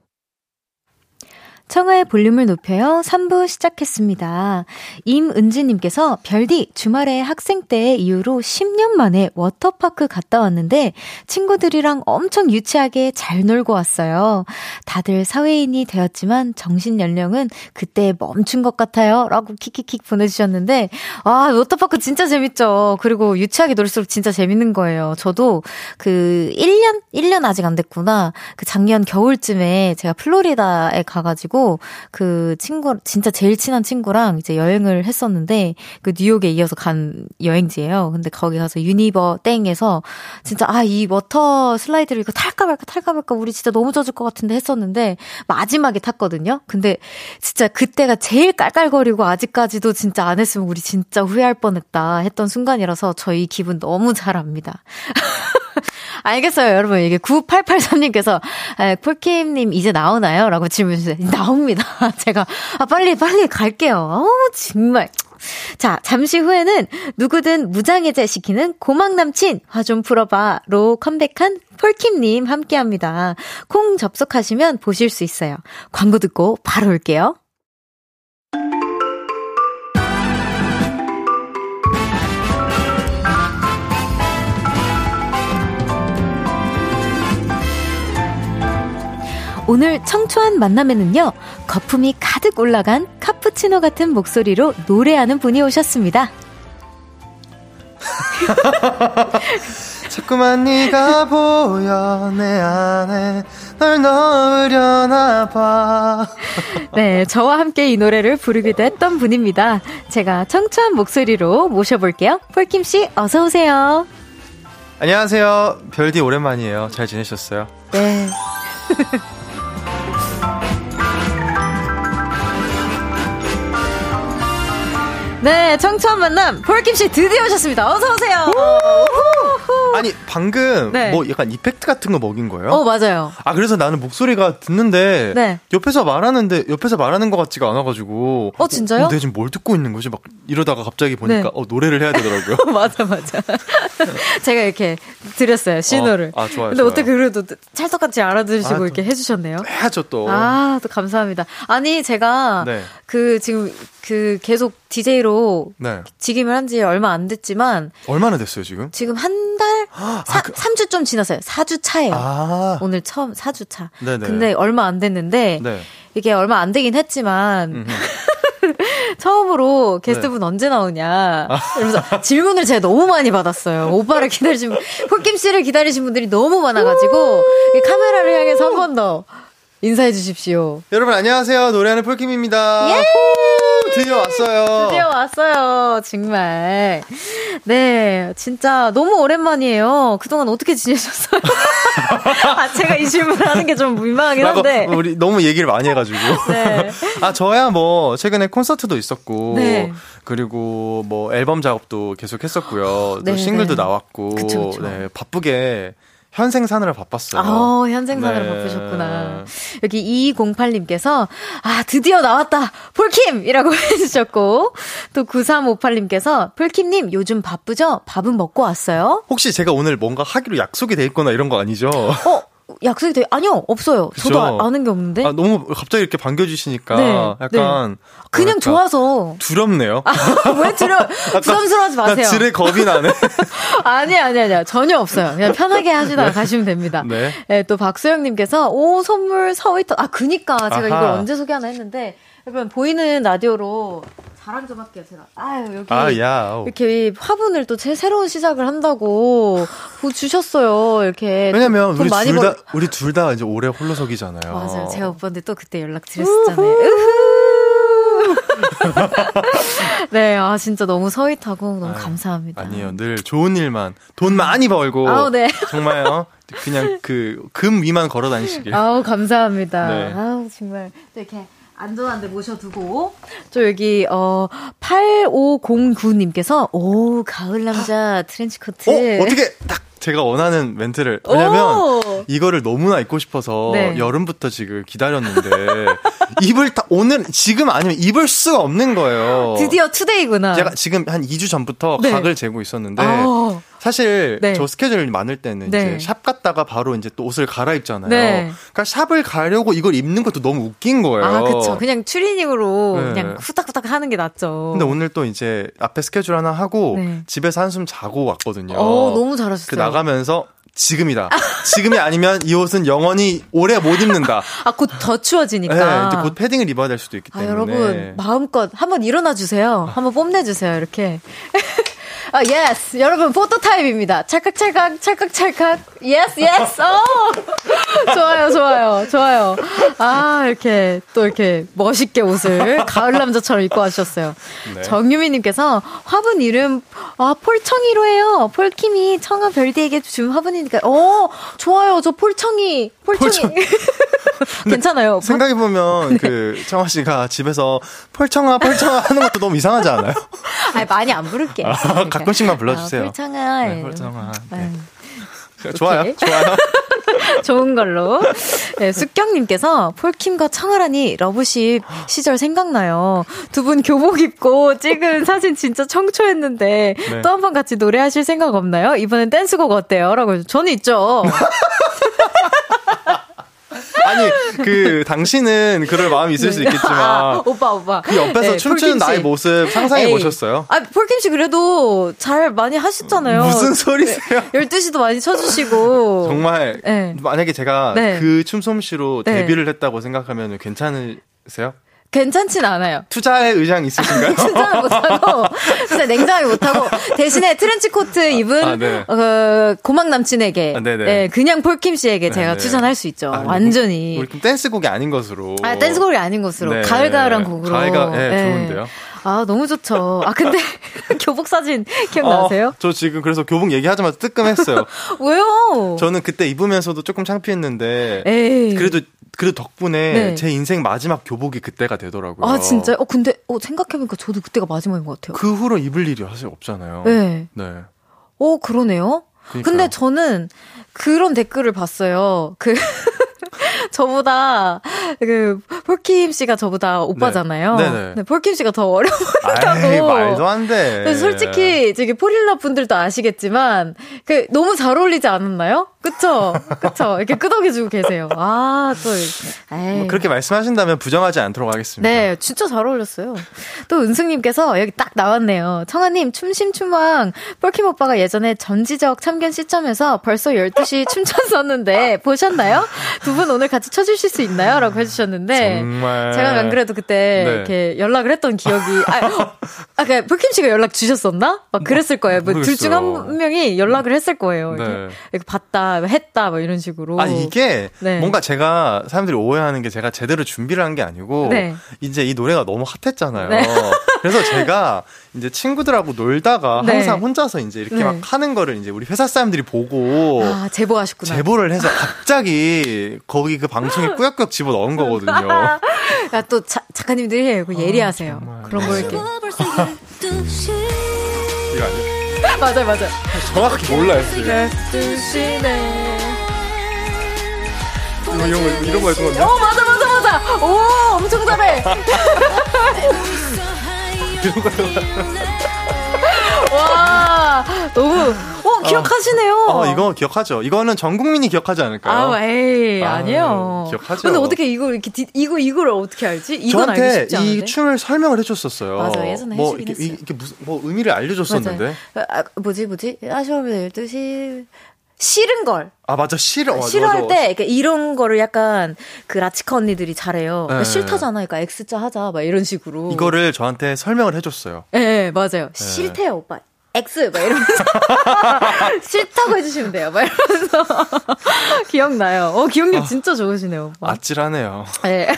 청하의 볼륨을 높여요. 3부 시작했습니다. 임은지님께서 별디 주말에 학생 때 이후로 10년 만에 워터파크 갔다 왔는데 친구들이랑 엄청 유치하게 잘 놀고 왔어요. 다들 사회인이 되었지만 정신 연령은 그때 멈춘 것 같아요. 라고 킥킥킥 보내주셨는데 아 워터파크 진짜 재밌죠. 그리고 유치하게 놀수록 진짜 재밌는 거예요. 저도 그 1년 1년 아직 안 됐구나. 그 작년 겨울쯤에 제가 플로리다에 가가지고 가지고 그 친구 진짜 제일 친한 친구랑 이제 여행을 했었는데 그 뉴욕에 이어서 간 여행지예요. 근데 거기 가서 유니버 땡에서 진짜 아 이 워터 슬라이드를 이거 탈까 말까 탈까 말까 우리 진짜 너무 젖을 것 같은데 했었는데 마지막에 탔거든요. 근데 진짜 그때가 제일 깔깔거리고 아직까지도 진짜 안 했으면 우리 진짜 후회할 뻔했다 했던 순간이라서 저희 기분 너무 잘 압니다. 알겠어요, 여러분. 이게 9883님께서, 폴킴님 이제 나오나요? 라고 질문 주세요. 나 옵니다. 제가, 아, 빨리, 빨리 갈게요. 어우, 정말. 자, 잠시 후에는 누구든 무장해제 시키는 고막 남친, 화 좀 풀어봐.로 컴백한 폴킴님 함께 합니다. 콩 접속하시면 보실 수 있어요. 광고 듣고 바로 올게요. 오늘 청초한 만남에는요, 거품이 가득 올라간 카푸치노 같은 목소리로 노래하는 분이 오셨습니다. 자꾸만 네가 보여 내 안에 널 넣으려나 봐. 네, 저와 함께 이 노래를 부르기도 했던 분입니다. 제가 청초한 목소리로 모셔볼게요. 폴킴 씨, 어서 오세요. 안녕하세요. 별디 오랜만이에요. 잘 지내셨어요? 네. 네, 청초한 만남 폴킴 씨 드디어 오셨습니다. 어서 오세요. 아니 방금 네. 뭐 약간 이펙트 같은 거 먹인 거예요? 어 맞아요. 아 그래서 나는 목소리가 듣는데 네. 옆에서 말하는데 옆에서 말하는 것 같지가 않아가지고 어 진짜요? 어, 내가 지금 뭘 듣고 있는 거지? 막 이러다가 갑자기 보니까 네. 어 노래를 해야 되더라고요. 맞아 맞아. 제가 이렇게 드렸어요 신호를. 어, 아 좋아요. 근데 좋아요. 어떻게 그래도 찰떡같이 알아들으시고 아, 이렇게 해주셨네요. 해야죠 또. 아 또 감사합니다. 아니 제가 네. 그 지금 그 계속 DJ로 네. 직임을 한 지 얼마 안 됐지만 얼마나 됐어요 지금? 지금 한 달, 아, 사, 그... 3주 좀 지났어요. 4주 차예요. 아. 오늘 처음 4주 차. 네네. 근데 얼마 안 됐는데 네. 이게 얼마 안 되긴 했지만 처음으로 게스트분 네. 언제 나오냐. 이러면서 질문을 제가 너무 많이 받았어요. 오빠를 기다리신 분, 폴김 씨를 기다리신 분들이 너무 많아가지고 카메라를 향해서 한 번 더 인사해 주십시오. 여러분 안녕하세요. 노래하는 폴킴입니다. 예! 드디어 왔어요. 드디어 왔어요. 정말. 네, 진짜 너무 오랜만이에요. 그동안 어떻게 지내셨어요? 아, 제가 이 질문을 하는 게 좀 민망하긴 한데. 우리 너무 얘기를 많이 해가지고. 네. 아, 저야 뭐, 최근에 콘서트도 있었고. 네. 그리고 뭐, 앨범 작업도 계속 했었고요. 또 네, 싱글도 네. 나왔고. 그쵸, 그쵸. 네, 바쁘게 현생 사느라 바빴어요. 아, 현생 사느라 네. 바쁘셨구나. 여기 2208님께서, 아, 드디어 나왔다! 폴킴! 이라고 해주셨고, 또 9358님께서, 폴킴님, 요즘 바쁘죠? 밥은 먹고 왔어요? 혹시 제가 오늘 뭔가 하기로 약속이 돼 있거나 이런 거 아니죠? 어? 약속이 돼 아니요 없어요. 그쵸? 저도 아, 는게 없는데. 아, 너무 갑자기 이렇게 반겨주시니까 네, 약간 네. 그냥 좋아서 두렵네요. 아, 왜 두려? 부담스러워하지 마세요. 지레 겁이 나네. 아니 아니 아니 전혀 없어요. 그냥 편하게 하시다가 네. 가시면 됩니다. 네. 네. 또 박소영님께서 오 선물 서위터 아 그니까 제가 아하. 이걸 언제 소개하나 했는데 여러분 보이는 라디오로 자랑 좀 할게요, 제가. 아유, 여기. 아, 야. 이렇게 화분을 또 새, 새로운 시작을 한다고 주셨어요, 이렇게. 왜냐면, 우리 둘 벌... 다, 우리 둘 다 이제 올해 홀로서기잖아요. 맞아요. 제가 오빠한테 또 그때 연락 드렸었잖아요. 네, 아, 진짜 너무 서윗하고 너무 아유, 감사합니다. 아니에요. 늘 좋은 일만, 돈 많이 벌고. 아우, 네. 정말요. 그냥 그, 금 위만 걸어 다니시길. 아우, 감사합니다. 네. 아우, 정말. 또 이렇게. 안전한 데 모셔두고 저 여기 어 8509님께서 오 가을 남자 트렌치 코트 어, 어떻게 딱 제가 원하는 멘트를 왜냐면 오! 이거를 너무나 입고 싶어서 네. 여름부터 지금 기다렸는데 입을 다 오늘 지금 아니면 입을 수가 없는 거예요. 드디어 투데이구나. 제가 지금 한 2주 전부터 네. 각을 재고 있었는데 오. 어. 사실 네. 저 스케줄 많을 때는 네. 이제 샵 갔다가 바로 이제 또 옷을 갈아입잖아요. 네. 그러니까 샵을 가려고 이걸 입는 것도 너무 웃긴 거예요. 아, 그렇죠. 그냥 추리닝으로 네. 그냥 후딱후딱 하는 게 낫죠. 근데 오늘 또 이제 앞에 스케줄 하나 하고 네. 집에서 한숨 자고 왔거든요. 어, 너무 잘하셨어요. 그 나가면서 지금이다. 지금이 아니면 이 옷은 영원히 오래 못 입는다. 아, 곧 더 추워지니까. 네, 이제 곧 패딩을 입어야 될 수도 있기 아, 때문에. 아, 여러분, 마음껏 한번 일어나 주세요. 한번 뽐내 주세요, 이렇게. 아, yes. 여러분, 포토타임입니다. 찰칵찰칵, 찰칵찰칵. Yes, yes. 어! 좋아요, 좋아요, 좋아요. 아, 이렇게, 또 이렇게 멋있게 옷을 가을 남자처럼 입고 와주셨어요. 네. 정유미님께서 화분 이름, 아, 폴청이로 해요. 폴킴이 청아 별디에게 준 화분이니까. 어, 좋아요. 저 폴청이, 폴청이. 폴청. 괜찮아요. 생각해보면, 네. 그, 청아 씨가 집에서 폴청아, 폴청아 하는 것도 너무 이상하지 않아요? 아니, 많이 안 부를게. 아, 가끔씩만 불러주세요. 아, 폴청아. 네, 폴청아. 네. 좋아요. 좋아요. 좋은 걸로. 네, 숙경님께서 폴킴과 청아라니 러브십 시절 생각나요. 두 분 교복 입고 찍은 사진 진짜 청초했는데 네. 또한 번 같이 노래하실 생각 없나요? 이번엔 댄스곡 어때요? 라고 저는 있죠. 아니 그 당신은 그럴 마음이 있을 네. 수 있겠지만 아, 오빠 오빠 그 옆에서 네, 춤추는 나의 모습 상상해 에이. 보셨어요? 아 폴킴 씨 그래도 잘 많이 하셨잖아요. 무슨 소리세요? 네, 12시도 많이 쳐주시고 정말 네. 만약에 제가 네. 그 춤솜씨로 네. 데뷔를 했다고 생각하면 괜찮으세요? 괜찮진 않아요. 투자의 의향 있으신가요? 투자는 못하고, 진짜 냉정하게 못하고, 대신에 트렌치 코트 입은, 아, 네. 어, 고막 남친에게, 아, 네, 그냥 폴킴 씨에게 제가 네네. 추천할 수 있죠. 아, 완전히. 우리 댄스곡이 아닌 것으로. 아, 댄스곡이 아닌 것으로. 네. 가을가을한 곡으로. 가을가, 네, 네, 좋은데요. 아, 너무 좋죠. 아, 근데 교복 사진 기억나세요? 어, 저 지금 그래서 교복 얘기하자마자 뜨끔했어요. 왜요? 저는 그때 입으면서도 조금 창피했는데, 에이. 그래도 그 덕분에 네. 제 인생 마지막 교복이 그때가 되더라고요. 아, 진짜요? 어, 근데, 어, 생각해보니까 저도 그때가 마지막인 것 같아요. 그 후로 입을 일이 사실 없잖아요. 네. 네. 어, 그러네요. 그러니까요. 근데 저는 그런 댓글을 봤어요. 그, 저보다 그 폴킴 씨가 저보다 오빠잖아요. 네. 네네. 네, 폴킴 씨가 더 어려 보인다고. 말도 안 돼. 솔직히 저기 포릴라 분들도 아시겠지만 그 너무 잘 어울리지 않았나요? 그쵸? 그쵸? 이렇게 끄덕여주고 계세요. 아, 또. 뭐 그렇게 말씀하신다면 부정하지 않도록 하겠습니다. 네, 진짜 잘 어울렸어요. 또 은승님께서 여기 딱 나왔네요. 청아님, 춤심춤왕. 뻘킴 오빠가 예전에 전지적 참견 시점에서 벌써 12시 춤췄었는데, 보셨나요? 두 분 오늘 같이 쳐주실 수 있나요? 라고 해주셨는데. 정말. 제가 안 그래도 그때 네. 이렇게 연락을 했던 기억이. 아, 아 그, 폴킴 씨가 연락 주셨었나? 막 그랬을 거예요. 뭐, 둘 중 한 명이 연락을 했을 거예요. 이렇게, 네. 이렇게 봤다. 했다, 뭐 이런 식으로. 아, 이게 네. 뭔가 제가 사람들이 오해하는 게 제가 제대로 준비를 한 게 아니고 네. 이제 이 노래가 너무 핫했잖아요. 네. 그래서 제가 이제 친구들하고 놀다가 네. 항상 혼자서 이제 이렇게 네. 막 하는 거를 이제 우리 회사 사람들이 보고 아, 제보하셨구나. 제보를 해서 갑자기 거기 그 방송에 꾸역꾸역 집어 넣은 거거든요. 야, 또 자, 작가님들이 그 예리하세요. 아, 그런 거 이렇게. 이거 아니에요? 맞아요, 맞아요. 정확히 몰라요, 지금. 이런 거, 이런 거 했던 건데? 어, 맞아, 맞아, 맞아! 오, 엄청 잘해! 와, 너무, 어, 기억하시네요. 어, 어, 이거 기억하죠. 이거는 전 국민이 기억하지 않을까요? 아, 에이, 아, 니에요 기억하죠. 근데 어떻게 이거 이렇게, 이거, 이걸 어떻게 알지? 이건 알기 쉽지. 이 춤을 설명을 해줬었어요. 맞아, 예전에 뭐, 이렇게, 이렇게 무슨, 뭐, 의미를 알려줬었는데. 아, 뭐지, 뭐지? 아쉬우면 12시. 싫은 걸. 아, 맞아. 싫어. 싫어할 때, 그러니까 이런 거를 약간 그 라치카 언니들이 잘해요. 그러니까 네. 싫다잖아. 그러니까 X자 하자. 막 이런 식으로. 이거를 저한테 설명을 해줬어요. 예, 네, 맞아요. 네. 싫대요, 오빠. X 막 이러면서 싫다고 해주시면 돼요. 막 이러면서 기억나요. 어 기억력 아, 진짜 좋으시네요. 오빠. 아찔하네요. 네.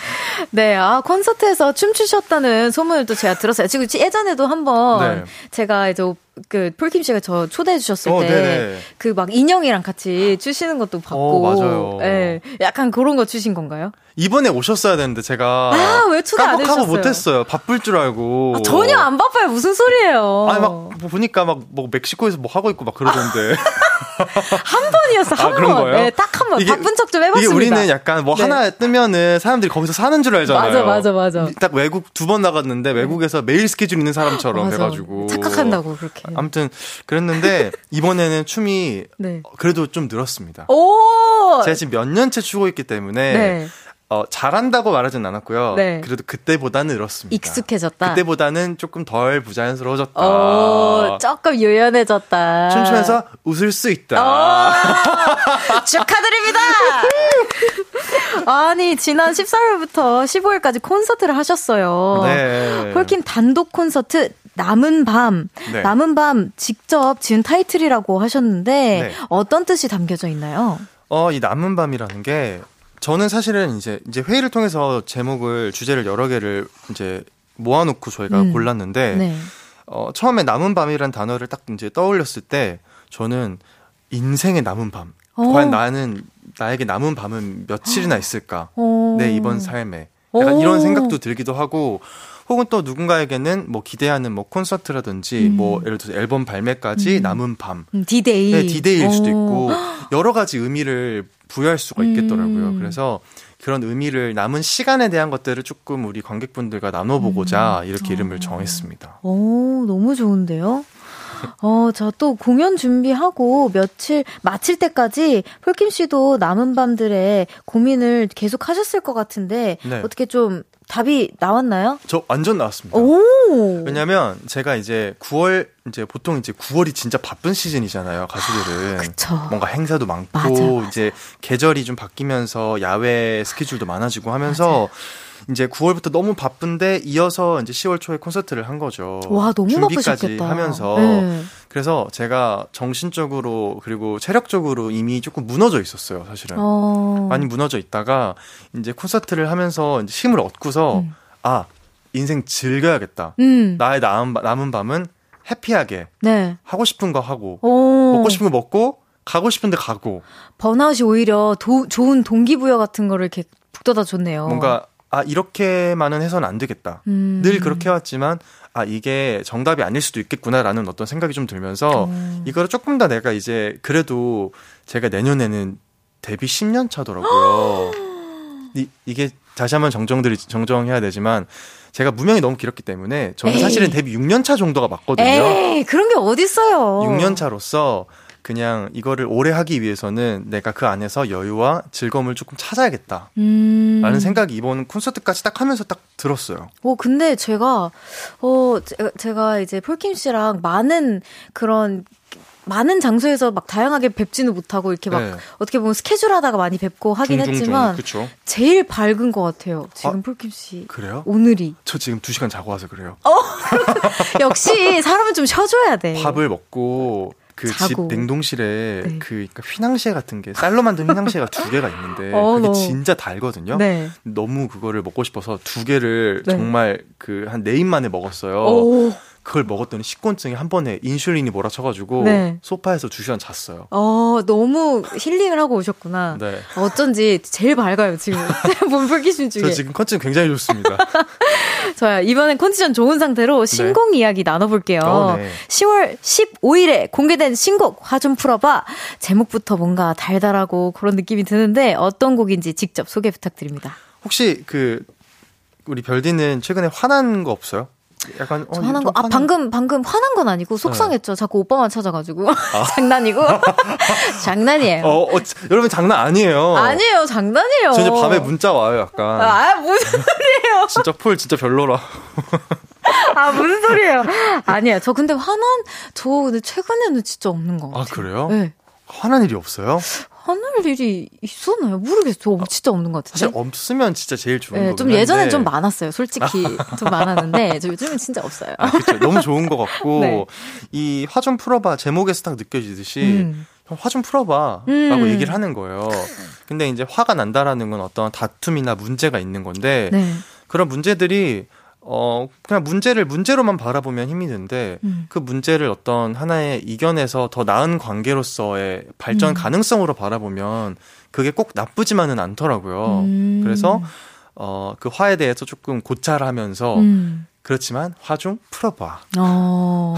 네, 아, 콘서트에서 춤추셨다는 소문을 또 제가 들었어요. 지금 예전에도 한번 네. 제가 이제 그 폴킴 씨가 저 초대해 주셨을 어, 때그 막 인형이랑 같이 추시는 것도 봤고 어, 맞아요. 예. 약간 그런 거 추신 건가요? 이번에 오셨어야 되는데 제가 아, 왜 초대 안 해주셨어요? 못했어요. 바쁠 줄 알고. 아, 전혀 안 바빠요. 무슨 소리예요? 아니 막 보니까 막 뭐 멕시코에서 뭐 하고 있고 막 그러던데. 한 번이었어, 한 아, 번. 거예요? 네, 딱 한 번. 바쁜 척 좀 해봤습니다. 이게 우리는 약간 뭐 네. 하나 뜨면은 사람들이 거기서 사는 줄 알잖아요. 맞아, 맞아, 맞아. 딱 외국 두 번 나갔는데 외국에서 매일 스케줄 있는 사람처럼 맞아. 해가지고. 착각한다고, 그렇게. 아무튼 그랬는데 이번에는 춤이 네. 그래도 좀 늘었습니다. 오! 제가 지금 몇 년째 추고 있기 때문에 네. 어, 잘한다고 말하진 않았고요. 네. 그래도 그때보다는 늘었습니다. 익숙해졌다. 그때보다는 조금 덜 부자연스러워졌다. 오, 조금 유연해졌다. 춤추면서 웃을 수 있다. 축하드립니다. 아니 지난 14일부터 15일까지 콘서트를 하셨어요. 네. 폴킴 단독 콘서트 남은 밤, 네. 남은 밤 직접 지은 타이틀이라고 하셨는데 네. 어떤 뜻이 담겨져 있나요? 어, 이 남은 밤이라는 게 저는 사실은 이제 이제 회의를 통해서 제목을 주제를 여러 개를 이제 모아놓고 저희가 음. 골랐는데 네. 어, 처음에 남은 밤이란 단어를 딱 이제 떠올렸을 때 저는 인생의 남은 밤. 오. 어. 과연 나는 나에게 남은 밤은 며칠이나 있을까? 오. 내 이번 삶에. 약간 오. 이런 생각도 들기도 하고 혹은 또 누군가에게는 뭐 기대하는 뭐 콘서트라든지 음. 뭐 예를 들어서 앨범 발매까지 음. 남은 밤. 음, 디데이. 네, 디데이일 수도 있고 여러 가지 의미를 부여할 수가 있겠더라고요. 음. 그래서 그런 의미를 남은 시간에 대한 것들을 조금 우리 관객분들과 나눠보고자 음. 이렇게 이름을 어. 정했습니다. 오, 너무 좋은데요? 어, 저 또 공연 준비하고 며칠 마칠 때까지 폴킴 씨도 남은 밤들의 고민을 계속 하셨을 것 같은데 네. 어떻게 좀 답이 나왔나요? 저 완전 나왔습니다. 오. 왜냐면 제가 이제 9월 이제 보통 이제 9월이 진짜 바쁜 시즌이잖아요, 가수들은. 아, 그쵸. 뭔가 행사도 많고 맞아, 맞아. 이제 계절이 좀 바뀌면서 야외 스케줄도 많아지고 하면서 맞아요. 이제 9월부터 너무 바쁜데 이어서 이제 10월 초에 콘서트를 한 거죠. 와, 너무 준비까지 바쁘셨겠다. 하면서 네. 그래서 제가 정신적으로 그리고 체력적으로 이미 조금 무너져 있었어요, 사실은. 어. 많이 무너져 있다가 이제 콘서트를 하면서 이제 힘을 얻고서 음. 아, 인생 즐겨야겠다. 음. 나의 남은, 남은 밤은 해피하게 네. 하고 싶은 거 하고 오. 먹고 싶은 거 먹고 가고 싶은데 가고 번아웃이 오히려 도, 좋은 동기부여 같은 거를 이렇게 북돋아 줬네요. 뭔가 아 이렇게만은 해서는 안 되겠다. 음. 늘 그렇게 해왔지만 아 이게 정답이 아닐 수도 있겠구나라는 어떤 생각이 좀 들면서 음. 이거를 조금 더 내가 이제 그래도 제가 내년에는 데뷔 10년 차더라고요. 이, 이게 다시 한번 정정들이 정정해야 되지만 제가 무명이 너무 길었기 때문에 저는 에이. 사실은 데뷔 6년 차 정도가 맞거든요. 에이, 그런 게 어딨어요. 6년 차로서 그냥 이거를 오래 하기 위해서는 내가 그 안에서 여유와 즐거움을 조금 찾아야겠다. 음. 라는 생각이 이번 콘서트까지 딱 하면서 딱 들었어요. 어, 근데 제가, 어, 제가 이제 폴킴 씨랑 많은 그런 많은 장소에서 막 다양하게 뵙지는 못하고 이렇게 막 네. 어떻게 보면 스케줄 하다가 많이 뵙고 하긴 종종 했지만 그쵸? 제일 밝은 것 같아요. 지금 아, 폴킴 씨. 그래요? 오늘이. 저 지금 2시간 자고 와서 그래요. 어? 역시 사람은 좀 쉬어줘야 돼. 밥을 먹고 그 집 냉동실에 네. 그 그러니까 휘낭시에 같은 게 쌀로 만든 휘낭시에가 두 개가 있는데 어, 그게 너. 진짜 달거든요. 네. 너무 그거를 먹고 싶어서 두 개를 네. 정말 그 한 네 입 만에 먹었어요. 오. 그걸 먹었더니 식곤증이 한 번에 인슐린이 몰아쳐가지고 네. 소파에서 두 시간 잤어요. 어 너무 힐링을 하고 오셨구나. 네. 어쩐지 제일 밝아요 지금 몸풀기신 중에. 저 지금 컨디션 굉장히 좋습니다. 좋아요. 이번엔 컨디션 좋은 상태로 네. 신곡 네. 이야기 나눠볼게요. 어, 네. 10월 15일에 공개된 신곡 화 좀 풀어봐. 제목부터 뭔가 달달하고 그런 느낌이 드는데 어떤 곡인지 직접 소개 부탁드립니다. 혹시 그 우리 별디는 최근에 화난 거 없어요? 약간 어, 화난 거. 아 방금 방금 화난 건 아니고 속상했죠. 네. 자꾸 오빠만 찾아가지고 아. 장난이고 장난이에요. 어, 어, 여러분 장난 아니에요. 아니에요, 장난이에요. 저 이제 밤에 문자 와요, 약간. 아 무슨 소리예요? 진짜 폴 진짜 별로라. 아 무슨 소리예요? 아니에요. 저 근데 화난 저 근데 최근에는 진짜 없는 것 아, 같아요. 아 그래요? 네. 화난 일이 없어요? 화날 일이 있었나요? 모르겠어요. 어, 진짜 없는 것 같은데. 사실 없으면 진짜 제일 좋은 네, 좀 예전엔 좀 많았어요. 솔직히 좀 많았는데 요즘은 진짜 없어요. 아, 그렇죠. 너무 좋은 것 같고 네. 이화 좀 풀어봐 제목에서 딱 느껴지듯이 음. 화좀 풀어봐 음. 라고 얘기를 하는 거예요. 근데 이제 화가 난다라는 건 어떤 다툼이나 문제가 있는 건데 네. 그런 문제들이 어, 그냥 문제를 문제로만 바라보면 힘이 드는데, 음. 그 문제를 어떤 하나의 이겨내서 더 나은 관계로서의 발전 음. 가능성으로 바라보면, 그게 꼭 나쁘지만은 않더라고요. 음. 그래서, 어, 그 화에 대해서 조금 고찰 하면서, 음. 그렇지만 화 좀 풀어봐. 어,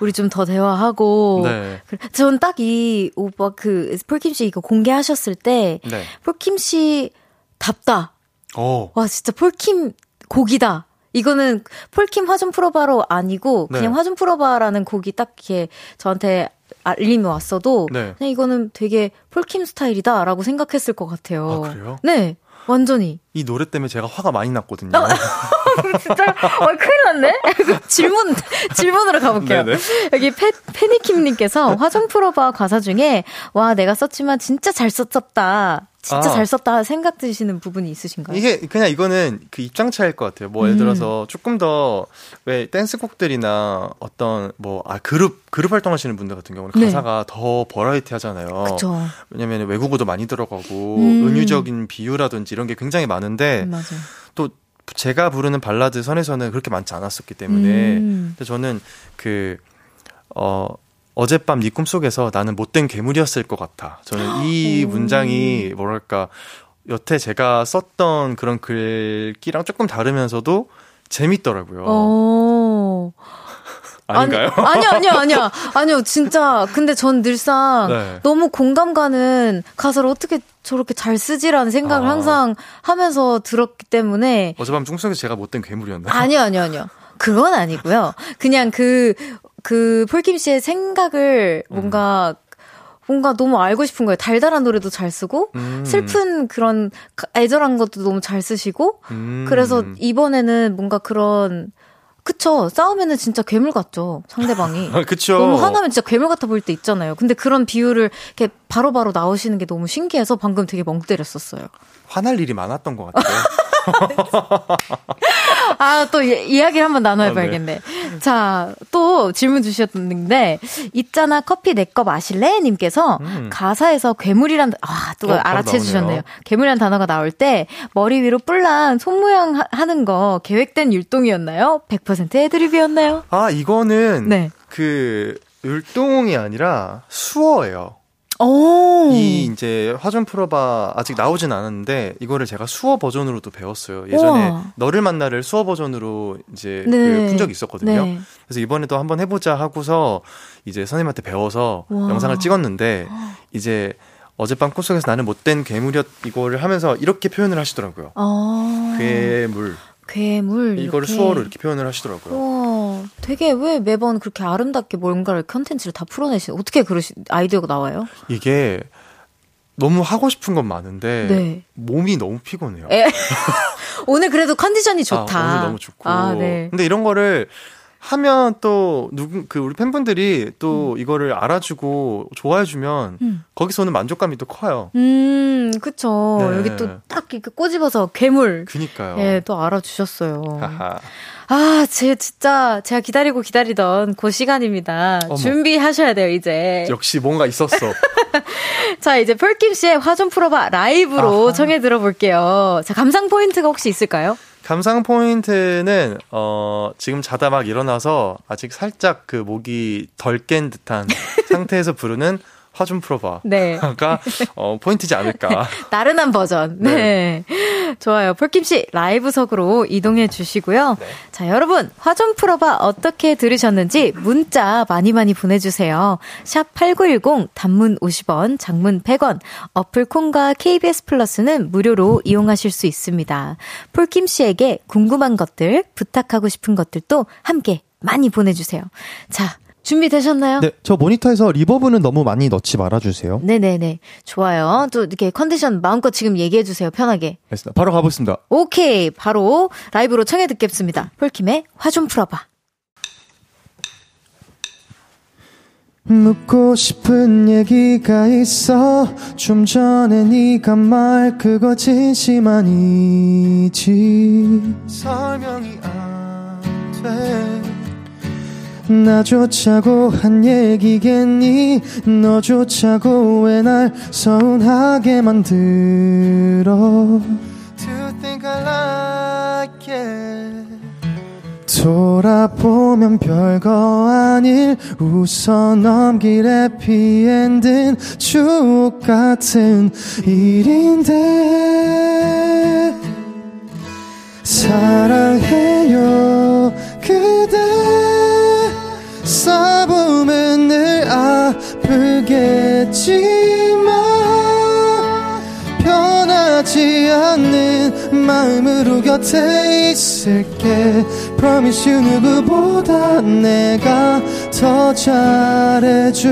우리 좀 더 대화하고. 네. 전 딱 이 오빠 그 폴킴 씨 이거 공개하셨을 때, 네. 폴킴 씨 답다. 어. 와 진짜 폴킴 곡이다. 이거는 폴킴 화좀 풀어봐로 아니고 그냥 네. 화좀 풀어봐라는 곡이 딱 이렇게 저한테 알림이 왔어도 네. 그냥 이거는 되게 폴킴 스타일이다라고 생각했을 것 같아요. 아, 그래요? 네. 완전히. 이 노래 때문에 제가 화가 많이 났거든요. 어, 진짜, 어, 큰일 났네? 질문, 질문으로 가볼게요. 네네. 여기 페, 페니킴님께서 화정 풀어봐 가사 중에, 와, 내가 썼지만 진짜 잘 썼었다. 진짜 아. 잘 썼다 생각 드시는 부분이 있으신가요? 이게 그냥 이거는 그 입장 차일 것 같아요. 뭐 예를 음. 들어서 조금 더 왜 댄스곡들이나 어떤 뭐 아 그룹 그룹 활동하시는 분들 같은 경우는 네. 가사가 더 버라이티 하잖아요. 그쵸. 왜냐면 외국어도 많이 들어가고 음. 은유적인 비유라든지 이런 게 굉장히 많은데 음, 또 제가 부르는 발라드 선에서는 그렇게 많지 않았었기 때문에 음. 저는 그 어 어젯밤 네 꿈속에서 나는 못된 괴물이었을 것 같아. 저는 이 문장이 뭐랄까 여태 제가 썼던 그런 글귀랑 조금 다르면서도 재밌더라고요. 오. 아닌가요? 아니, 아니, 아니요, 아니요. 아니요, 진짜. 근데 전 늘상 네. 너무 공감 가는 가사를 어떻게 저렇게 잘 쓰지라는 생각을 아. 항상 하면서 들었기 때문에. 어젯밤 꿈속에서 제가 못된 괴물이었나요? 아니요, 아니요, 아니요. 그건 아니고요. 그냥 그, 그 폴킴 씨의 생각을 뭔가 음. 뭔가 너무 알고 싶은 거예요. 달달한 노래도 잘 쓰고 음. 슬픈 그런 애절한 것도 너무 잘 쓰시고 음. 그래서 이번에는 뭔가 그런 그쵸. 싸우면은 진짜 괴물 같죠. 상대방이. 그쵸. 너무 화나면 진짜 괴물 같아 보일 때 있잖아요. 근데 그런 비유를 이렇게 바로바로 바로 나오시는 게 너무 신기해서 방금 되게 멍 때렸었어요. 화날 일이 많았던 것 같아요. 아, 또 이야기를 한번 나눠봐야겠네. 아, 네. 자, 또 질문 주셨는데, 있잖아, 커피 내 거 마실래? 님께서 음. 가사에서 괴물이란, 아, 또 어, 알아채 주셨네요. 괴물이란 단어가 나올 때, 머리 위로 뿔난 손 모양 하는 거 계획된 율동이었나요? 100% 애드립이었나요? 아, 이거는, 네. 그, 율동이 아니라 수어예요. 오. 이 이제 화전 풀어봐 아직 나오진 않았는데 이거를 제가 수어 버전으로도 배웠어요. 예전에 우와. 너를 만나를 수어 버전으로 이제 네. 그푼 적이 있었거든요. 네. 그래서 이번에도 한번 해보자 하고서 이제 선생님한테 배워서 우와. 영상을 찍었는데 이제 어젯밤 꿈속에서 나는 못된 괴물이었 이거를 하면서 이렇게 표현을 하시더라고요. 아. 괴물. 괴물 이거를 수어로 이렇게 표현을 하시더라고요. 와, 되게 왜 매번 그렇게 아름답게 뭔가를 컨텐츠를 다 풀어내시 어떻게 그러시 아이디어가 나와요? 이게 너무 하고 싶은 건 많은데 네. 몸이 너무 피곤해요. 오늘 그래도 컨디션이 좋다. 아, 오늘 너무 좋고. 아, 네. 근데 이런 거를 하면 또 누구 그 우리 팬분들이 또 음. 이거를 알아주고 좋아해주면 음. 거기서는 만족감이 또 커요. 음, 그쵸. 네. 여기 또 딱 이렇게 꼬집어서 괴물. 그니까요. 예, 또 알아주셨어요. 아, 제 진짜 제가 기다리고 기다리던 그 시간입니다. 어머. 준비하셔야 돼요, 이제. 역시 뭔가 있었어. 자, 이제 펄킴 씨의 화 좀 풀어봐 라이브로 아하. 청해 들어볼게요. 자, 감상 포인트가 혹시 있을까요? 감상 포인트는 어 지금 자다 막 일어나서 아직 살짝 그 목이 덜 깬 듯한 상태에서 부르는 화 좀 풀어봐. 네. 가 어, 포인트지 않을까. 나른한 버전. 네. 네. 좋아요. 폴킴 씨 라이브석으로 이동해 주시고요. 네. 자, 여러분 화 좀 풀어봐 어떻게 들으셨는지 문자 많이 많이 보내주세요. 샵 #8910 단문 50원, 장문 100원. 어플 콩과 KBS 플러스는 무료로 이용하실 수 있습니다. 폴킴 씨에게 궁금한 것들, 부탁하고 싶은 것들도 함께 많이 보내주세요. 자. 준비되셨나요? 네, 저 모니터에서 리버브는 너무 많이 넣지 말아주세요. 네네네. 좋아요. 또 이렇게 컨디션 마음껏 지금 얘기해주세요. 편하게. 알겠습니다. 바로 가보겠습니다. 오케이. 바로 라이브로 청해 듣겠습니다. 폴킴의 화 좀 풀어봐. 묻고 싶은 얘기가 있어 좀 전에 네가 말 그거 진심 아니지 설명이 안돼 나조차고 한 얘기겠니? 너조차고 왜 날 서운하게 만들어? To think I like it. 돌아보면 별거 아닐 웃어 넘길 해피엔딩 추억 같은 일인데 사랑해요 그대 써보면 늘 아프겠지만 변하지 않는 마음으로 곁에 있을게. Promise you 누구보다 내가 더 잘해줄게.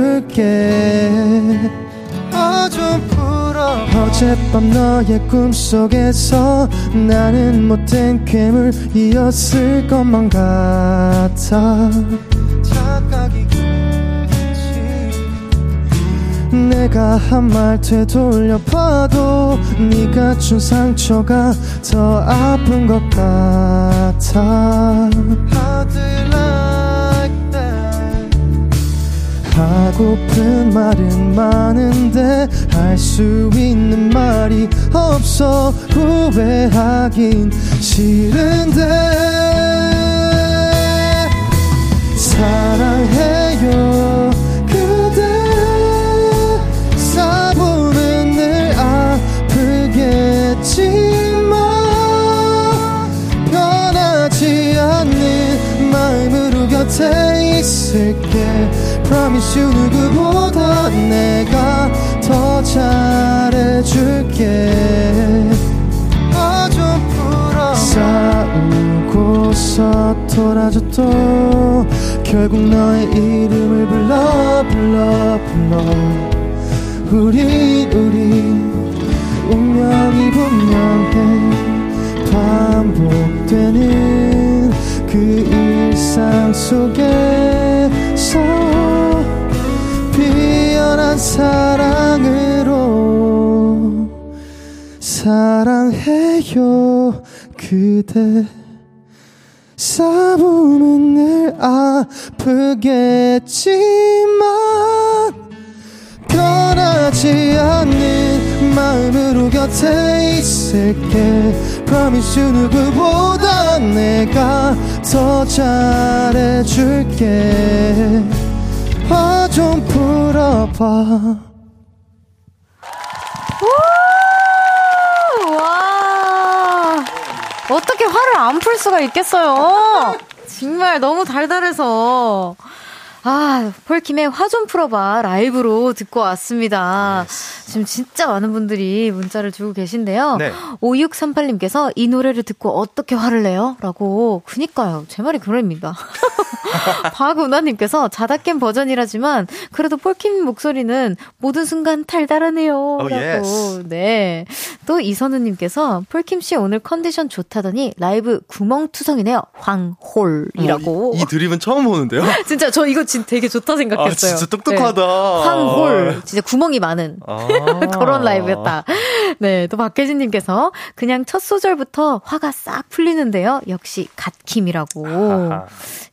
어좀 풀어 어젯밤 너의 꿈속에서 나는 못된 괴물이었을 것만 같아 내가 한말 되돌려봐도 네가 준 상처가 더 아픈 것 같아. 하고픈 말은 많은데 할 수 있는 말이 없어. 후회하긴 싫은데 사랑해요. 곁에 있을게. Promise you 누구보다 내가 더 잘해줄게. 어좀 풀어 싸우고서 돌아줘도 결국 너의 이름을 불러 불러 불러. 우리 우리 운명이 분명해 반복되는 그 일상 속에서 피어난 사랑으로 사랑해요 그대 싸움은 늘 아프겠지만 변하지 않는 마음으로 곁에 있을게. Promise you 누구보다 내가 더 잘해줄게. 화좀 풀어봐 화를 안 풀 수가 있겠어요. 정말 너무 달달해서 아, 폴킴의 화 좀 풀어봐 라이브로 듣고 왔습니다. Yes. 지금 진짜 많은 분들이 문자를 주고 계신데요. 네. 5638님께서 이 노래를 듣고 어떻게 화를 내요? 라고. 그니까요. 제 말이 그럽니다. 박은화님께서 자다 깬 버전이라지만 그래도 폴킴 목소리는 모든 순간 달달하네요. Oh, 라고. Yes. 네. 또 이선우님께서 폴킴 씨 오늘 컨디션 좋다더니 라이브 구멍투성이네요. 황홀이라고. 어, 이, 이 드립은 처음 보는데요? 진짜 저 이거 진짜 되게 좋다 생각했어요. 아, 진짜 똑똑하다. 네. 황홀. 진짜 구멍이 많은 아~ 그런 라이브였다. 네, 또 박혜진님께서 그냥 첫 소절부터 화가 싹 풀리는데요. 역시 갓킴이라고.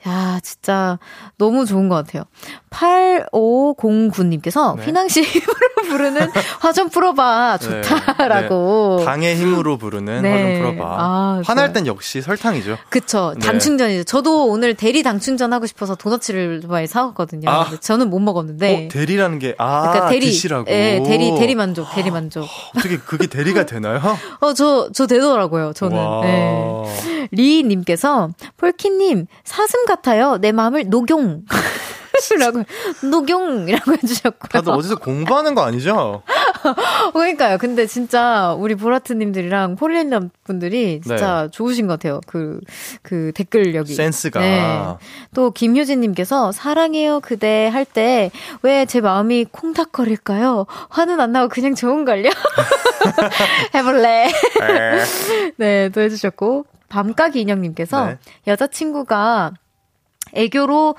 야, 진짜 너무 좋은 것 같아요. 8509님께서 네. 휘낭시 힘으로 부르는 화 좀 풀어봐. 네. 좋다라고. 네. 당의 힘으로 부르는 네. 화좀 풀어봐. 아, 화날 땐 역시 설탕이죠. 그쵸. 네. 당충전이죠. 저도 오늘 대리 당충전 하고 싶어서 도너츠를 많이 사왔거든요. 아. 저는 못 먹었는데. 어, 대리라는 게, 아, 그러니까 대리. 드시라고. 예, 대리, 대리 만족, 대리 만족. 어떻게 그게 대리가 되나요? 어, 저, 저 되더라고요, 저는. 네. 리님께서, 폴킴님, 사슴 같아요. 내 마음을 녹용. 라고 녹용이라고 해주셨고요. 다들 어디서 공부하는 거 아니죠? 그러니까요. 근데 진짜 우리 보라트님들이랑 폴리랜드 분들이 진짜 네. 좋으신 것 같아요. 그, 그 댓글력이. 센스가. 네. 또 김효진님께서 사랑해요 그대 할 때 왜 제 마음이 콩닥거릴까요? 화는 안 나고 그냥 좋은걸요? 해볼래? 네. 네, 또 해주셨고. 밤까기 인형님께서 네. 여자친구가 애교로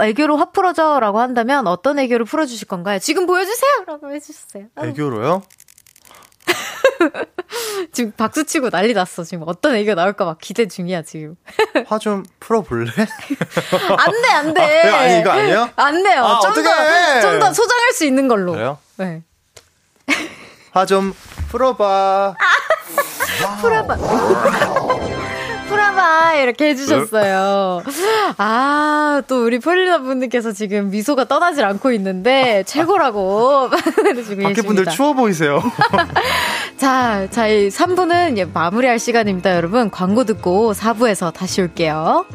애교로 화 풀어줘라고 한다면 어떤 애교를 풀어주실 건가요? 지금 보여주세요라고 해주셨어요. 애교로요? 지금 박수 치고 난리 났어. 지금 어떤 애교 나올까 막 기대 중이야 지금. 화 좀 풀어볼래? 안돼 안돼. 아, 아니 이거 아니에요? 안 돼요. 아, 좀더좀 더 소장할 수 있는 걸로. 그래요? 네. 화 좀 풀어봐. 풀어봐. 풀어봐 이렇게 해주셨어요. 아, 또 우리 폴리나 분들께서 지금 미소가 떠나질 않고 있는데 최고라고 해주고 밖에 분들 추워 보이세요. 자, 자, 이 3부는 마무리할 시간입니다, 여러분. 광고 듣고 4부에서 다시 올게요.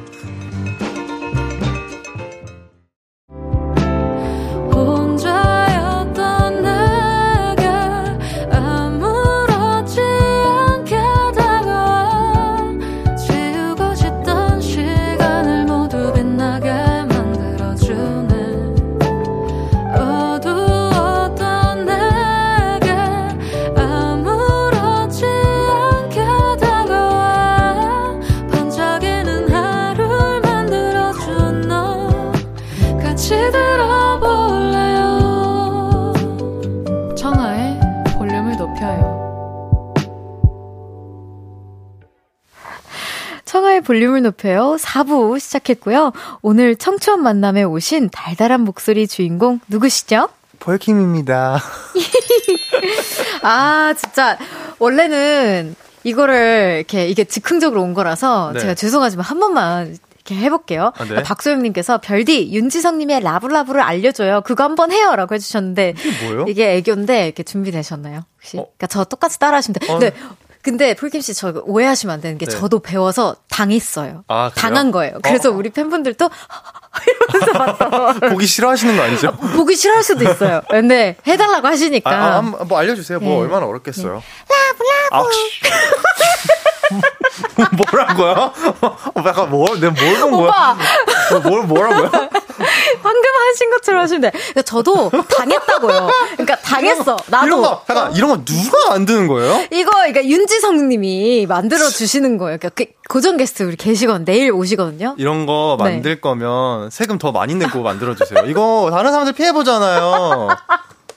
볼륨을 높여요. 4부 시작했고요. 오늘 청초한 만남에 오신 달달한 목소리 주인공 누구시죠? 폴킴입니다. 아, 진짜, 원래는 이거를 이렇게, 이게 즉흥적으로 온 거라서 네. 제가 죄송하지만 한 번만 이렇게 해볼게요. 아, 네. 박소영님께서 별디 윤지성님의 라블라블을 알려줘요. 그거 한번 해요라고 해주셨는데 이게 뭐요? 이게 애교인데 이렇게 준비되셨나요? 혹시? 어? 그러니까 저 똑같이 따라하시면 돼요. 어, 네. 근데 폴킴 씨저 오해하시면 안 되는 게 네. 저도 배워서 당했어요. 아, 당한 거예요. 그래서 어. 우리 팬분들도 이러면서 봤던. 보기 싫어하시는 거 아니죠? 보기 싫어할 수도 있어요. 근데 해달라고 하시니까. 아, 아, 뭐 알려주세요. 뭐 네. 얼마나 어렵겠어요. 네. 라브 라브. 뭐라고요? 어, 약간 뭐, 내가 뭘본 거야? 뭐, 뭘, 뭐라고요? 방금 하신 것처럼 하시면 돼. 그러니까 저도 당했다고요. 그러니까 당했어. 나도. 이런 거, 잠깐, 이런 거 누가 만드는 거예요? 이거, 그러니까 윤지성 님이 만들어 주시는 거예요. 그러니까 그 고정 게스트 우리 계시거든. 내일 오시거든요. 이런 거 네. 만들 네. 거면 세금 더 많이 내고 만들어 주세요. 이거 다른 사람들 피해 보잖아요.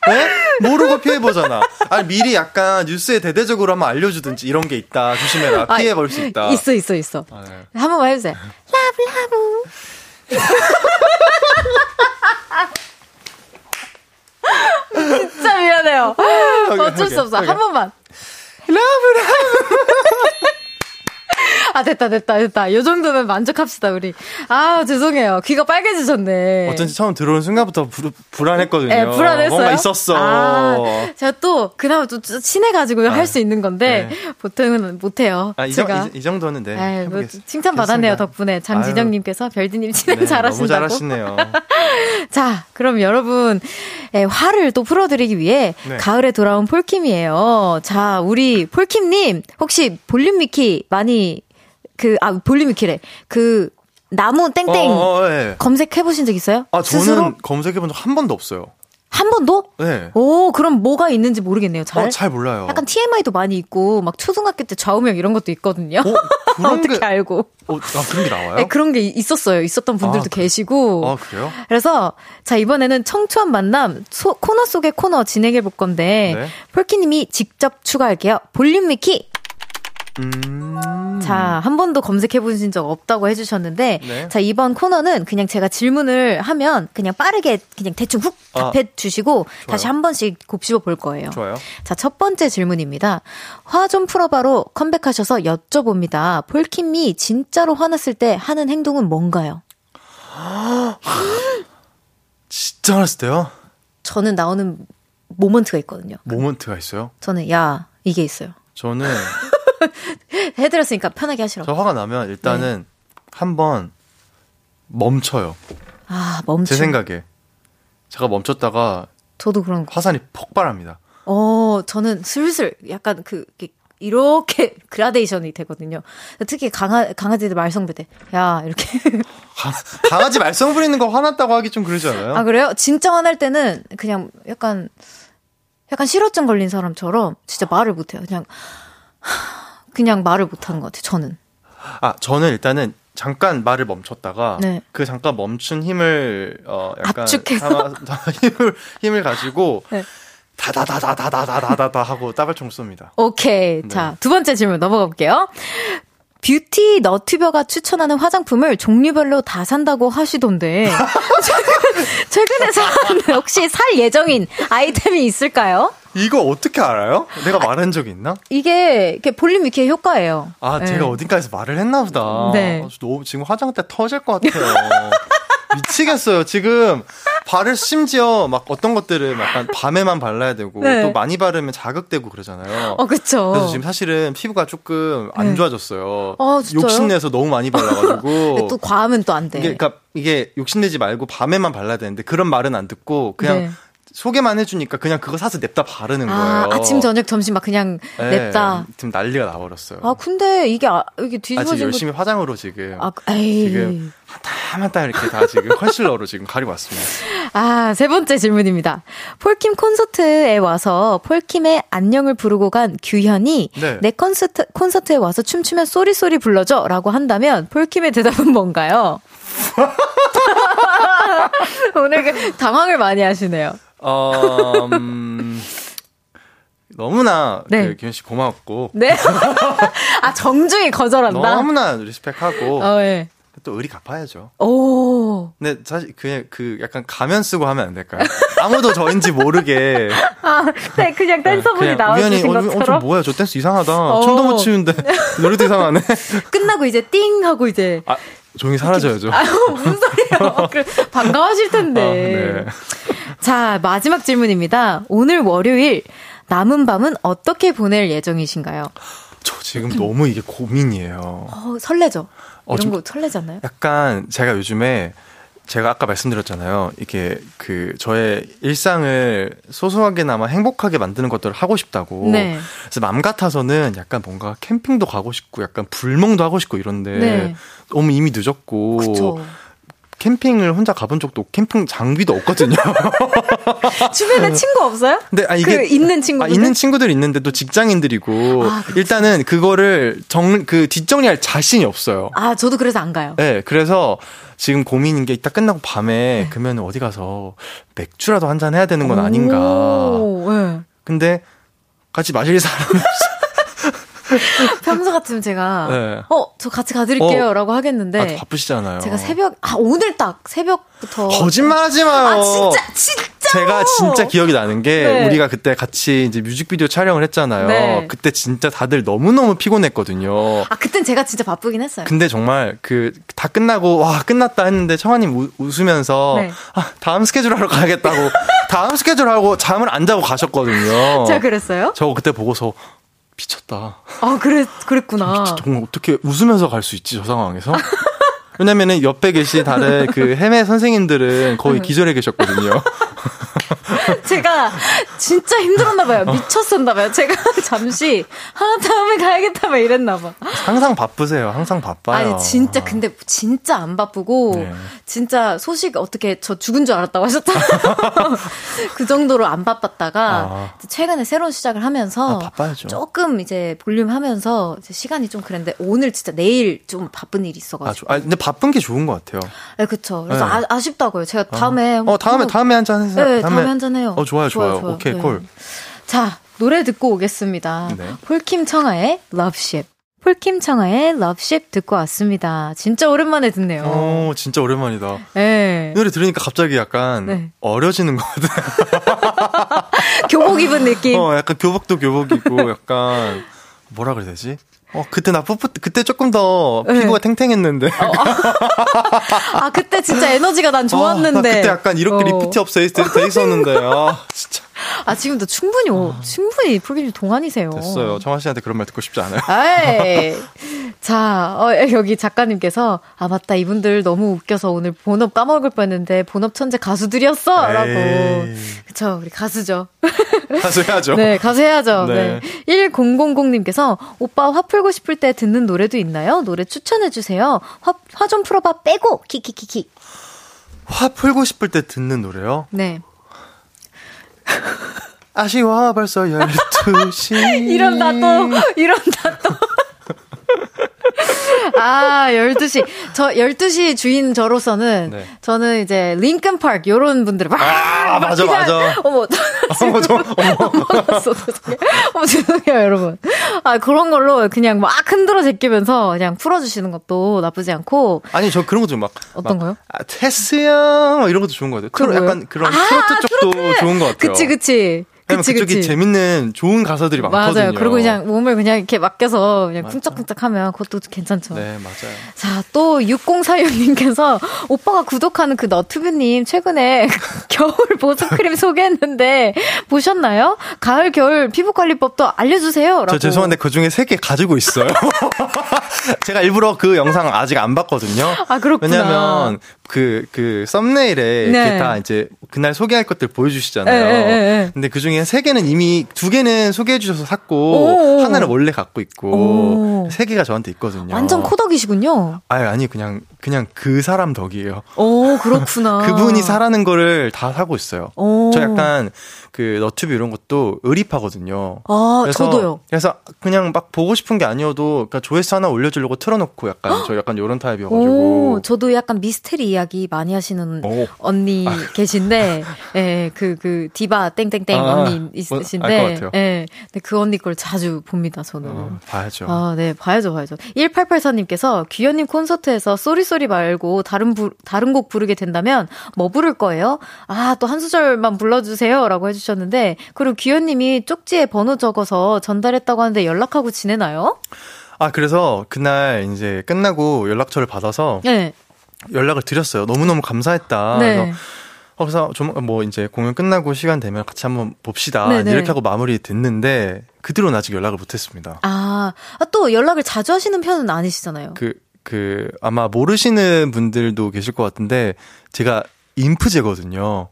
네? 모르고 피해보잖아. 아니, 미리 약간 뉴스에 대대적으로 한번 알려주든지 이런 게 있다. 조심해라. 아, 피해볼 수 있다. 있어, 있어, 있어. 아, 네. 한 번만 해주세요. Love, love. 진짜 미안해요. 어쩔 수 없어. 한 번만. 라브, 라브. 아, 됐다, 됐다, 됐다. 요 정도면 만족합시다, 우리. 아, 죄송해요. 귀가 빨개지셨네. 어쩐지 처음 들어오는 순간부터 불, 불안했거든요. 네, 불안했어요. 뭔가 있었어. 아, 제가 또, 그나마 또 친해가지고 아, 할수 있는 건데, 네. 보통은 못해요. 아, 이, 제가. 이, 이 정도는 네. 아, 뭐, 칭찬받았네요, 덕분에. 장지정님께서 별디님 진행 네, 잘하신다고. 너무 잘하시네요. 자, 그럼 여러분, 예, 화를 또 풀어드리기 위해, 네. 가을에 돌아온 폴킴이에요. 자, 우리 폴킴님, 혹시 볼륨 미키 많이 그, 아, 볼륨이 키래. 그, 나무 땡땡 어, 어, 네. 검색해 보신 적 있어요? 아, 저는 스스로? 검색해 본 적 한 번도 없어요. 한 번도? 네. 오, 그럼 뭐가 있는지 모르겠네요. 잘. 어, 잘 몰라요. 약간 TMI도 많이 있고, 막 초등학교 때 좌우명 이런 것도 있거든요. 어, 어떻게 게, 알고? 어, 아, 그런 게 나와요? 네, 그런 게 있었어요. 있었던 분들도 아, 계시고. 아, 그래요? 그래서, 자, 이번에는 청초한 만남 소, 코너 속의 코너 진행해 볼 건데, 네. 폴키님이 직접 추가할게요. 볼륨 미키! 음. 자, 한 번도 검색해 보신 적 없다고 해주셨는데, 네. 자, 이번 코너는 그냥 제가 질문을 하면 그냥 빠르게 그냥 대충 훅 아. 답해 주시고, 아, 다시 한 번씩 곱씹어 볼 거예요. 좋아요. 자, 첫 번째 질문입니다. 화 좀 풀어봐로 컴백하셔서 여쭤봅니다. 폴킴이 진짜로 화났을 때 하는 행동은 뭔가요? 진짜 화났을 때요? 저는 나오는 모먼트가 있거든요. 모먼트가 있어요? 저는, 야, 이게 있어요. 저는 해드렸으니까 편하게 하시라고. 저 화가 나면 일단은 네. 한번 멈춰요. 아, 멈춰. 제 생각에. 제가 멈췄다가 저도 그런 거. 화산이 폭발합니다. 어, 저는 슬슬 약간 그 이렇게 그라데이션이 되거든요. 특히 강아 강아지들 말썽부대. 야, 이렇게 강아지 말썽 부리는 거 화났다고 하기 좀 그러지 않아요? 아, 그래요? 진짜 화날 때는 그냥 약간 약간 실어증 걸린 사람처럼 진짜 말을 못 해요. 그냥 그냥 말을 못하는 것 같아요, 저는. 아, 저는 일단은 잠깐 말을 멈췄다가 네. 그 잠깐 멈춘 힘을 어 약간 압축해서 힘을 힘을 가지고 네. 다다다다다다다다다 하고 따발총 씁니다. 오케이. 네. 자, 두 번째 질문 넘어가 볼게요. 뷰티 너튜버가 추천하는 화장품을 종류별로 다 산다고 하시던데 최근에 산 혹시 살 예정인 아이템이 있을까요? 이거 어떻게 알아요? 내가 말한 적 있나? 이게 이렇게 볼륨 위키의 효과예요. 아, 네. 제가 어딘가에서 말을 했나 보다. 네. 아, 너무 지금 화장 때 터질 것 같아요. 미치겠어요. 지금 발을 심지어 막 어떤 것들을 약간 밤에만 발라야 되고 네. 또 많이 바르면 자극되고 그러잖아요. 어, 그렇죠. 그래서 지금 사실은 피부가 조금 안 네. 좋아졌어요. 어, 욕심내서 너무 많이 발라가지고 또 과하면 또 안 돼. 이게 그러니까 이게 욕심내지 말고 밤에만 발라야 되는데 그런 말은 안 듣고 그냥 네. 소개만 해주니까 그냥 그거 사서 냅다 바르는 아, 거예요. 아침, 저녁, 점심 막 그냥 네, 냅다. 지금 난리가 나버렸어요. 아, 근데 이게, 아, 이게 뒤집어진 아, 지금 열심히 거... 화장으로 지금. 아, 에이. 지금 한땀 한땀 이렇게 다 지금 컨실러로 지금 가리고 왔습니다. 아, 세 번째 질문입니다. 폴킴 콘서트에 와서 폴킴의 안녕을 부르고 간 규현이 네. 내 콘서트, 콘서트에 와서 춤추면 Sorry Sorry 불러줘 라고 한다면 폴킴의 대답은 뭔가요? 오늘 그 당황을 많이 하시네요. 어, 음, 너무나 네. 그 기현 씨 고마웠고. 네. 아 정중히 거절한다. 너무나 리스펙하고. 어, 네. 또 의리 갚아야죠. 오. 근데 사실 그냥 그 약간 가면 쓰고 하면 안 될까요? 아무도 저인지 모르게. 아, 네, 그냥 댄서분이 네, 나와주신 어, 것처럼. 어, 뭐야, 저 댄스 이상하다. 어. 춤도 못 추는데 노래도 이상하네. 끝나고 이제 띵 하고 이제. 아, 조용히 사라져야죠. 아유, 무슨 소리예요. 반가워하실 텐데. 아, 네. 자, 마지막 질문입니다. 오늘 월요일 남은 밤은 어떻게 보낼 예정이신가요? 저 지금 너무 이게 고민이에요. 어, 설레죠? 어, 이런 거 설레잖아요. 약간 제가 요즘에 제가 아까 말씀드렸잖아요. 이게 그 저의 일상을 소소하게나마 행복하게 만드는 것들을 하고 싶다고. 네. 그래서 맘 같아서는 약간 뭔가 캠핑도 가고 싶고 약간 불멍도 하고 싶고 이런데 네. 너무 이미 늦었고. 그쵸. 캠핑을 혼자 가본 적도 캠핑 장비도 없거든요. 주변에 친구 없어요? 네, 아, 이게 그 있는 친구들 아, 있는 친구들 있는데 또 직장인들이고 아, 일단은 그거를 정 그 뒷정리할 자신이 없어요. 아, 저도 그래서 안 가요. 네, 그래서 지금 고민인 게 이따 끝나고 밤에 네. 그러면 어디 가서 맥주라도 한 잔 해야 되는 건 아닌가. 네. 근데 같이 마실 사람이 없어. 평소 같으면 제가 네. 어저 같이 가드릴게요라고 어, 하겠는데 아, 바쁘시잖아요. 제가 새벽 아 오늘 딱 새벽부터 거짓말하지 마요. 아 진짜 진짜 제가 진짜 기억이 나는 게 네. 우리가 그때 같이 이제 뮤직비디오 촬영을 했잖아요. 네. 그때 진짜 다들 너무 너무 피곤했거든요. 아 그땐 제가 진짜 바쁘긴 했어요. 근데 정말 그 다 끝나고 와 끝났다 했는데 청아님 웃으면서 네. 아 다음 스케줄 하러 가야겠다고 다음 스케줄 하고 잠을 안 자고 가셨거든요. 제가 그랬어요? 저 그때 보고서 미쳤다. 아, 그래, 그랬구나. 미쳤, 정말 어떻게 웃으면서 갈 수 있지, 저 상황에서? 왜냐면은 옆에 계신 다른 그 해외 선생님들은 거의 네. 기절해 계셨거든요. 제가 진짜 힘들었나 봐요. 미쳤었나 봐요. 제가 잠시 아 다음에 가야겠다 막 이랬나 봐. 항상 바쁘세요. 항상 바빠요. 아니 진짜 근데 진짜 안 바쁘고 네. 진짜 소식 어떻게 저 죽은 줄 알았다고 하셨잖아요. 그 정도로 안 바빴다가 아. 최근에 새로운 시작을 하면서 아, 조금 이제 볼륨 하면서 시간이 좀 그랬는데 오늘 진짜 내일 좀 바쁜 일이 있어가지고. 아, 근데 바쁜 게 좋은 것 같아요. 네, 그쵸. 그래서 네. 아쉽다고요 제가 다음에. 어, 다음에, 다음에 한잔 하세요. 네, 다음에, 다음에 한 잔 해요. 어, 좋아요, 좋아요. 좋아요, 좋아요. 오케이, 네. 콜. 자, 노래 듣고 오겠습니다. 네. 폴킴 청하의 Loveship. 폴킴 청하의 Loveship 듣고 왔습니다. 진짜 오랜만에 듣네요. 어, 진짜 오랜만이다. 네. 노래 들으니까 갑자기 약간 네. 어려지는 것 같아요. 교복 입은 느낌. 어, 약간 교복도 교복이고 약간 뭐라 그래야 되지? 어, 그때 나 풋풋, 그때 조금 더 네. 피부가 네. 탱탱했는데. 어, 아, 그때 진짜 에너지가 난 좋았는데. 어, 그때 약간 이렇게 어. lift up돼 있었는데. 아, 진짜. 아, 지금도 충분히, 아. 충분히 프로필 동안이세요. 됐어요. 청하 씨한테 그런 말 듣고 싶지 않아요. 에이. 자, 어, 여기 작가님께서, 아, 맞다. 이분들 너무 웃겨서 오늘 본업 까먹을 뻔 했는데, 본업 천재 가수들이었어! 라고. 그쵸, 우리 가수죠. 가수 해야죠. 네, 가수 해야죠. 네. 네. 1000님께서, 오빠 화풀 고 싶을 때 듣는 노래도 있나요? 노래 추천해주세요. 화, 화 좀 풀어봐 빼고! 키키키키. 화 풀고 싶을 때 듣는 노래요? 네. 아쉬워 벌써 12시. 이런다 또, 이런다 또. 아, 12시. 저 12시 주인 저로서는 네. 저는 이제 링컨 파크 요런 분들을 막 아, 맞아 맞아. 어머. 어머 저 어머. 어머 죄송해요, 여러분. 아, 그런 걸로 그냥 막 흔들어 제끼면서 그냥 풀어 주시는 것도 나쁘지 않고 아니, 저 그런 것도 막 어떤 거요? 아, 테스야 이런 것도 좋은 것 같아요. 트로, 약간 그런 아, 트로트 쪽도 트로트. 좋은 것 같아요. 그치 그치. 그치, 그쪽이 그치. 재밌는 좋은 가사들이 많거든요. 맞아요. 그리고 그냥 몸을 그냥 이렇게 맡겨서 그냥 쿵짝쿵짝 하면 그것도 괜찮죠. 네, 맞아요. 자, 또 6046님께서 오빠가 구독하는 그 너튜브님 최근에 겨울 보습크림 소개했는데 보셨나요? 가을, 겨울 피부 관리법도 알려주세요. 라고. 저 죄송한데 그 중에 3개 가지고 있어요. 제가 일부러 그 영상 아직 안 봤거든요. 아, 그렇구나. 왜냐면 그, 그, 썸네일에 네. 다 이제 그날 소개할 것들 보여주시잖아요. 네, 네, 근데 그 중에 세 개는 이미 두 개는 소개해 주셔서 샀고, 오. 하나는 원래 갖고 있고, 오. 세 개가 저한테 있거든요. 완전 코덕이시군요. 아니, 아니, 그냥, 그냥 그 사람 덕이에요. 오, 그렇구나. 그분이 사라는 거를 다 사고 있어요. 오. 저 약간, 그 너튜브 이런 것도 의리파거든요. 아, 그래서, 저도요. 그래서 그냥 막 보고 싶은 게 아니어도 그러니까 조회수 하나 올려주려고 틀어놓고 약간 저 약간 요런 타입이어가지고. 오, 저도 약간 미스테리 이야기 많이 하시는 오. 언니 아. 계신데, 예, 그, 그, 디바 땡땡땡 아, 언니 언니 어, 있으신데, 예. 네, 근데 그 언니 걸 자주 봅니다, 저는. 어, 봐야죠. 아, 네, 봐야죠, 봐야죠. 1884님께서 규현님 콘서트에서 Sorry Sorry 말고 다른 부, 다른 곡 부르게 된다면 뭐 부를 거예요? 아, 또 한 소절만 불러주세요. 라고 해주셨는데, 그리고 귀현님이 쪽지에 번호 적어서 전달했다고 하는데 연락하고 지내나요? 아, 그래서 그날 이제 끝나고 연락처를 받아서 네. 연락을 드렸어요. 너무너무 감사했다. 네. 그래서 어, 그래서 좀 뭐 이제 공연 끝나고 시간 되면 같이 한번 봅시다. 네네. 이렇게 하고 마무리 됐는데 그 뒤로는 아직 연락을 못 했습니다. 아, 아, 또 연락을 자주 하시는 편은 아니시잖아요. 그, 그, 아마 모르시는 분들도 계실 것 같은데 제가 인프제거든요.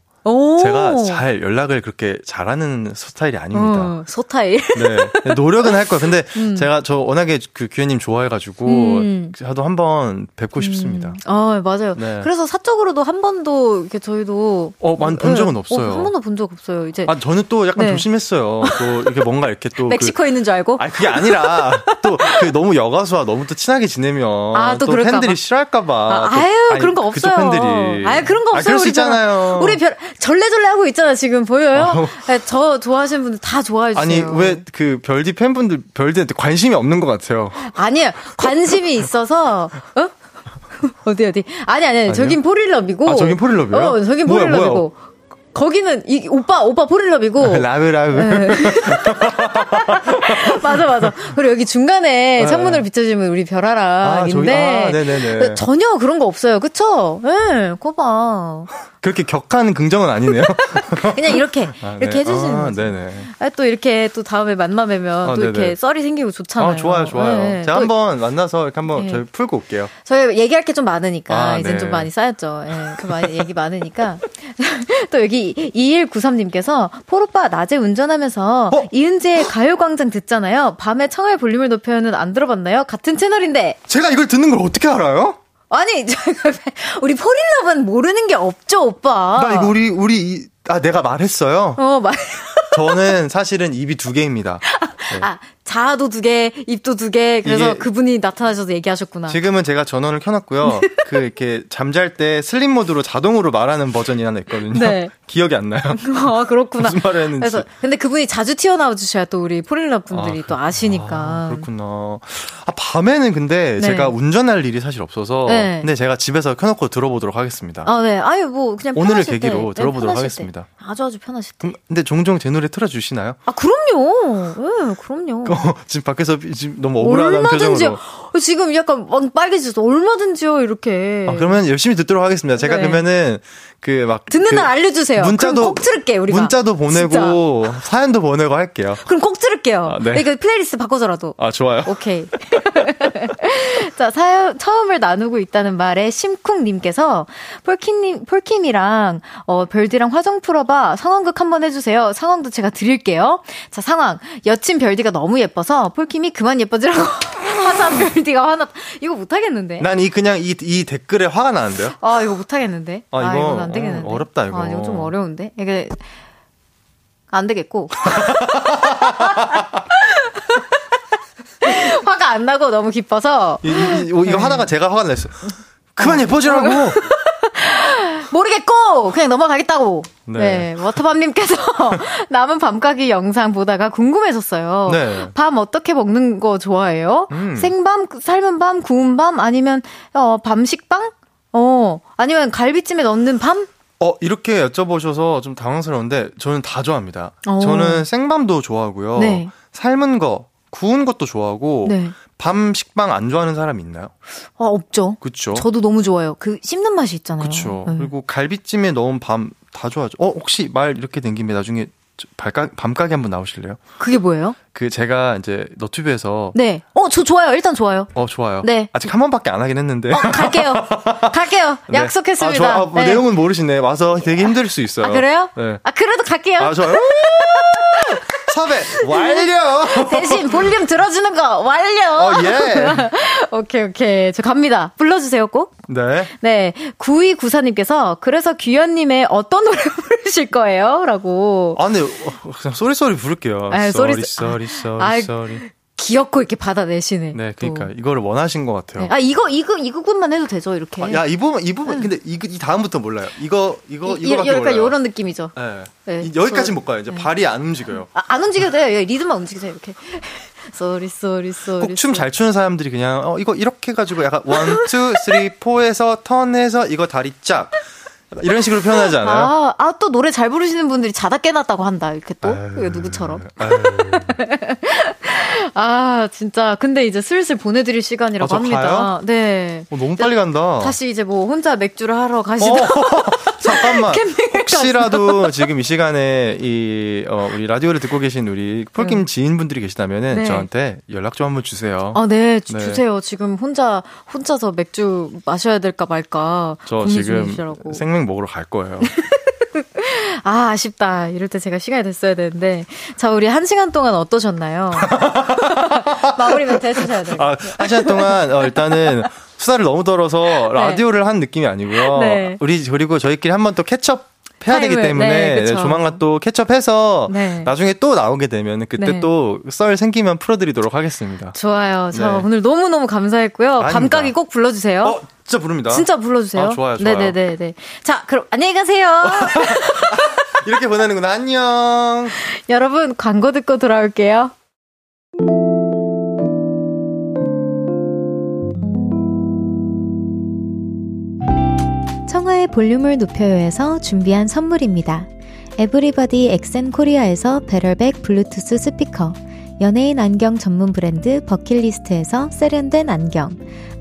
제가 잘 연락을 그렇게 잘하는 스타일이 아닙니다. 어, 소타일. 네. 노력은 할 거예요. 근데 음. 제가 저 워낙에 그 규현님 좋아해가지고 음. 저도 한번 뵙고 음. 싶습니다. 아 맞아요. 네. 그래서 사적으로도 한 번도 이렇게 저희도 어, 만본 적은 네. 없어요. 어, 한 번도 본 적 없어요. 이제 아 저는 또 약간 네. 조심했어요. 또 이렇게 뭔가 이렇게 또 멕시코에 그, 있는 줄 알고? 아 그게 아니라 또 그 너무 여가수와 너무 또 친하게 지내면 아, 또, 또 팬들이 싫어할까봐. 아, 아니, 그런 거 없어요. 팬들이. 아유 그런 거 없어요. 아, 그럴 수 있잖아요. 우리 별 절레절레 하고 있잖아 지금 보여요? 네, 저 좋아하시는 분들 다 좋아해 주세요. 아니 왜 그 별디 팬분들 별디한테 관심이 없는 것 같아요. 아니요 관심이 있어서 어? 어디 어디 아니 아니 아니 저긴 포릴럽이고 아 저긴 포릴럽이요? 어 저긴 포릴럽이고 거기는 이 오빠 오빠 포릴럽이고 라브 라브 네. 맞아 맞아 그리고 여기 중간에 네. 창문을 비춰주면 우리 별아랑인데 아, 아, 전혀 그런 거 없어요 그쵸? 예 네, 거봐 그렇게 격한 긍정은 아니네요. 그냥 이렇게 아, 이렇게 네. 해주시는 아, 거죠. 네네. 아, 또 이렇게 또 다음에 만나 뵈면 아, 또 이렇게 썰이 생기고 좋잖아요. 아, 좋아요, 좋아요. 네. 제가 한번 만나서 이렇게 한번 네. 저희 풀고 올게요. 저희 얘기할 게 좀 많으니까 아, 이제 네. 좀 많이 쌓였죠. 예, 네, 그 많이 얘기 많으니까 또 여기 2193님께서 포로빠 낮에 운전하면서 어? 이은재의 가요광장 듣잖아요. 밤에 청하의 볼륨을 높여는 안 들어봤나요? 같은 채널인데. 제가 이걸 듣는 걸 어떻게 알아요? 아니, 우리 포릴럽은 모르는 게 없죠, 오빠. 나 이거 우리, 우리, 아, 내가 말했어요? 어, 말. 저는 사실은 입이 두 개입니다. 네. 아, 자아도 두 개, 입도 두 개. 그래서 그분이 나타나셔서 얘기하셨구나. 지금은 제가 전원을 켜놨고요. 그 이렇게 잠잘 때 슬립 모드로 자동으로 말하는 버전이 하나 있거든요. 네. 기억이 안 나요. 아 그렇구나. 무슨 말을 했는지. 그래서 근데 그분이 자주 튀어나와 주셔야 또 우리 포릴러 분들이 아, 또 아시니까. 아, 그렇구나. 아 밤에는 근데 네. 제가 운전할 일이 사실 없어서. 네. 근데 제가 집에서 켜놓고 들어보도록 하겠습니다. 아 네. 아유 뭐 그냥 오늘을 계기로 때. 들어보도록 네, 하겠습니다. 때. 아주 아주 편하실 때. 근데 종종 제 노래 틀어주시나요? 아 그럼요. 네, 그럼요. 어, 지금 밖에서 지금 너무 억울하다는 표정으로. 지금 약간 막 빨개져서 얼마든지요 이렇게. 아, 그러면 열심히 듣도록 하겠습니다. 제가 네. 그러면은 그 막 듣는 그 날 알려주세요. 문자도 꼭 들을게 우리가. 문자도 보내고 진짜. 사연도 보내고 할게요. 그럼 꼭 들을게요. 아, 네. 이거 플레이리스트 바꿔서라도. 아 좋아요. 오케이. 자 사연 처음을 나누고 있다는 말에 심쿵님께서 폴킴님 폴킴이랑 어 별디랑 화 좀 풀어봐 상황극 한번 해주세요. 상황도 제가 드릴게요. 자 상황 여친 별디가 너무 예뻐서 폴킴이 그만 예뻐지라고 화산 별디가 화났. 이거 못하겠는데. 난 이 그냥 이, 이 댓글에 화가 나는데요. 아 이거 못하겠는데. 아, 아 이거 안 되겠는데. 어, 렵다 이거. 아 이거 좀 어려운데. 이게 안 되겠고. 화가 안 나고 너무 기뻐서. 이, 이, 이, 거 하나가 제가 화가 냈어요. 그만 예뻐지라고. 모르겠고 그냥 넘어가겠다고. 네. 네 워터밤님께서 남은 밤가기 영상 보다가 궁금해졌어요. 네. 밤 어떻게 먹는 거 좋아해요? 음. 생밤, 삶은 밤, 구운 밤 아니면 어, 밤식빵? 어 아니면 갈비찜에 넣는 밤? 어, 이렇게 여쭤보셔서 좀 당황스러운데, 저는 다 좋아합니다. 오. 저는 생밤도 좋아하고요. 네. 삶은 거, 구운 것도 좋아하고, 네. 밤 식빵 안 좋아하는 사람 있나요? 아, 없죠. 그쵸. 저도 너무 좋아요. 그 씹는 맛이 있잖아요. 그쵸. 네. 그리고 갈비찜에 넣은 밤 다 좋아하죠. 어, 혹시 말 이렇게 된 김에 나중에 발가, 밤가게 한번 나오실래요? 그게 뭐예요? 그 제가 이제 너튜브에서 네. 어, 저 좋아요. 일단 좋아요. 어, 좋아요. 네. 아직 한 번밖에 안 하긴 했는데. 어, 갈게요. 갈게요. 네. 약속했습니다. 아, 저, 아, 뭐 네. 내용은 모르시네. 와서 되게 힘들 수 있어요. 아, 그래요? 네. 아, 그래도 갈게요. 아, 좋아요. 섭외 완료. 대신 볼륨 들어주는 거 완료. 어, 예. 오케이, 오케이. 저 갑니다. 불러주세요, 꼭. 네. 네. 9294님께서 그래서 규현님의 어떤 노래 부르실 거예요? 라고. 아, 근데 어, 그냥 Sorry Sorry 부를게요. 아, sorry, sorry, sorry, sorry. 귀엽고 이렇게 받아내시네. 네, 그러니까 또. 이거를 원하신 것 같아요. 네. 아 이거 이거 이 부분만 해도 되죠 이렇게. 아, 야이 부분 이 부분 근데 이, 이 다음부터 몰라요. 이거 이거 이, 거밖에 몰라요. 이런 느낌이죠. 네. 네. 여기까지 못 가요. 이제 네. 발이 안 움직여요. 아, 안 움직여도 돼요. 리듬만 움직이세요 이렇게. Sorry sorry sorry 꼭 춤 잘 추는 사람들이 그냥 어 이거 이렇게 해가지고 약간 one, two, three, four에서 턴해서 이거 다리 쫙 이런 식으로 표현하지 않아요? 아, 아, 또 노래 잘 부르시는 분들이 자다 깨놨다고 한다. 이렇게 또. 아유, 누구처럼. 아, 진짜. 근데 이제 슬슬 보내드릴 시간이라고 아, 합니다. 가요? 네. 어, 너무 빨리 간다. 다시 이제 뭐 혼자 맥주를 하러 가시다. 어, 잠깐만. 혹시라도 지금 이 시간에 이, 어, 우리 라디오를 듣고 계신 우리 폴킴 음. 지인분들이 계시다면은 네. 저한테 연락 좀 한번 주세요. 아, 네. 주, 네. 세요 지금 혼자, 혼자서 맥주 마셔야 될까 말까. 저 지금 중이시라고. 생맥 먹으러 갈 거예요. 아, 아쉽다. 이럴 때 제가 시간이 됐어야 되는데. 자, 우리 한 시간 동안 어떠셨나요? 마무리 멘트 해주셔야 돼요. 아, 한 시간 동안, 어, 일단은 수다를 너무 떨어서 네. 라디오를 네. 한 느낌이 아니고요. 네. 우리, 그리고 저희끼리 한 번 또 캐첩 해야 되기 때문에 네, 조만간 또 캐첩해서 네. 나중에 또 나오게 되면 그때 네. 또썰 생기면 풀어드리도록 하겠습니다. 좋아요. 저 네. 오늘 너무 너무 감사했고요. 밤가기 꼭 불러주세요. 어, 진짜 부릅니다. 진짜 불러주세요. 아, 좋아요, 좋아요. 네네네. 자, 그럼 안녕히 가세요. 이렇게 보내는구나. 안녕. 여러분 광고 듣고 돌아올게요. 청하의 볼륨을 높여요에서 준비한 선물입니다. 에브리바디 엑센 코리아에서 베럴백 블루투스 스피커, 연예인 안경 전문 브랜드 버킷리스트에서 세련된 안경,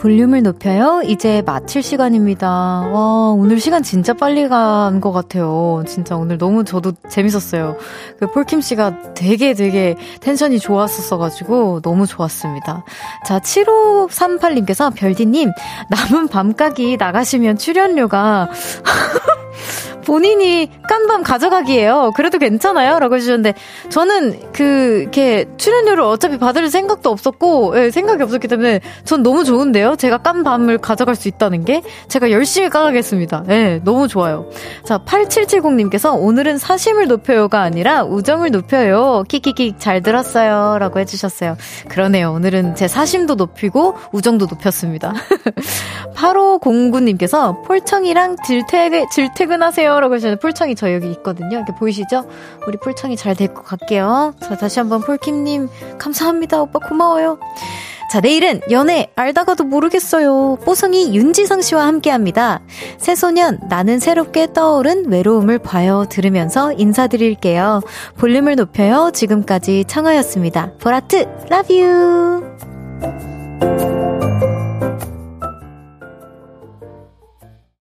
볼륨을 높여요. 이제 마칠 시간입니다. 와, 오늘 시간 진짜 빨리 간 것 같아요. 진짜 오늘 너무 저도 재밌었어요. 그 폴킴 씨가 되게 되게 텐션이 좋았었어가지고 너무 좋았습니다. 자, 7538님께서 별디님, 남은 밤가기 나가시면 출연료가 본인이 깐밤 가져가기예요. 그래도 괜찮아요. 라고 해주셨는데, 저는 그, 이렇게 출연료를 어차피 받을 생각도 없었고, 예, 생각이 없었기 때문에 전 너무 좋은데요. 제가 깐밤을 가져갈 수 있다는 게 제가 열심히 까가겠습니다. 예, 너무 좋아요. 자, 8770님께서 오늘은 사심을 높여요가 아니라 우정을 높여요. 키키키 잘 들었어요. 라고 해주셨어요. 그러네요. 오늘은 제 사심도 높이고 우정도 높였습니다. 8509님께서 폴청이랑 질퇴, 질퇴근하세요. 라고 하시는데 폴청이 저 여기 있거든요. 이렇게 보이시죠? 우리 폴청이 잘 될 것 같게요. 자, 다시 한번 폴킴님 감사합니다. 오빠 고마워요. 자, 내일은 연애 알다가도 모르겠어요. 뽀송이 윤지성 씨와 함께 합니다. 새소년 나는 새롭게 떠오른 외로움을 봐요 들으면서 인사드릴게요. 볼륨을 높여요. 지금까지 청하였습니다. 보라트, love you!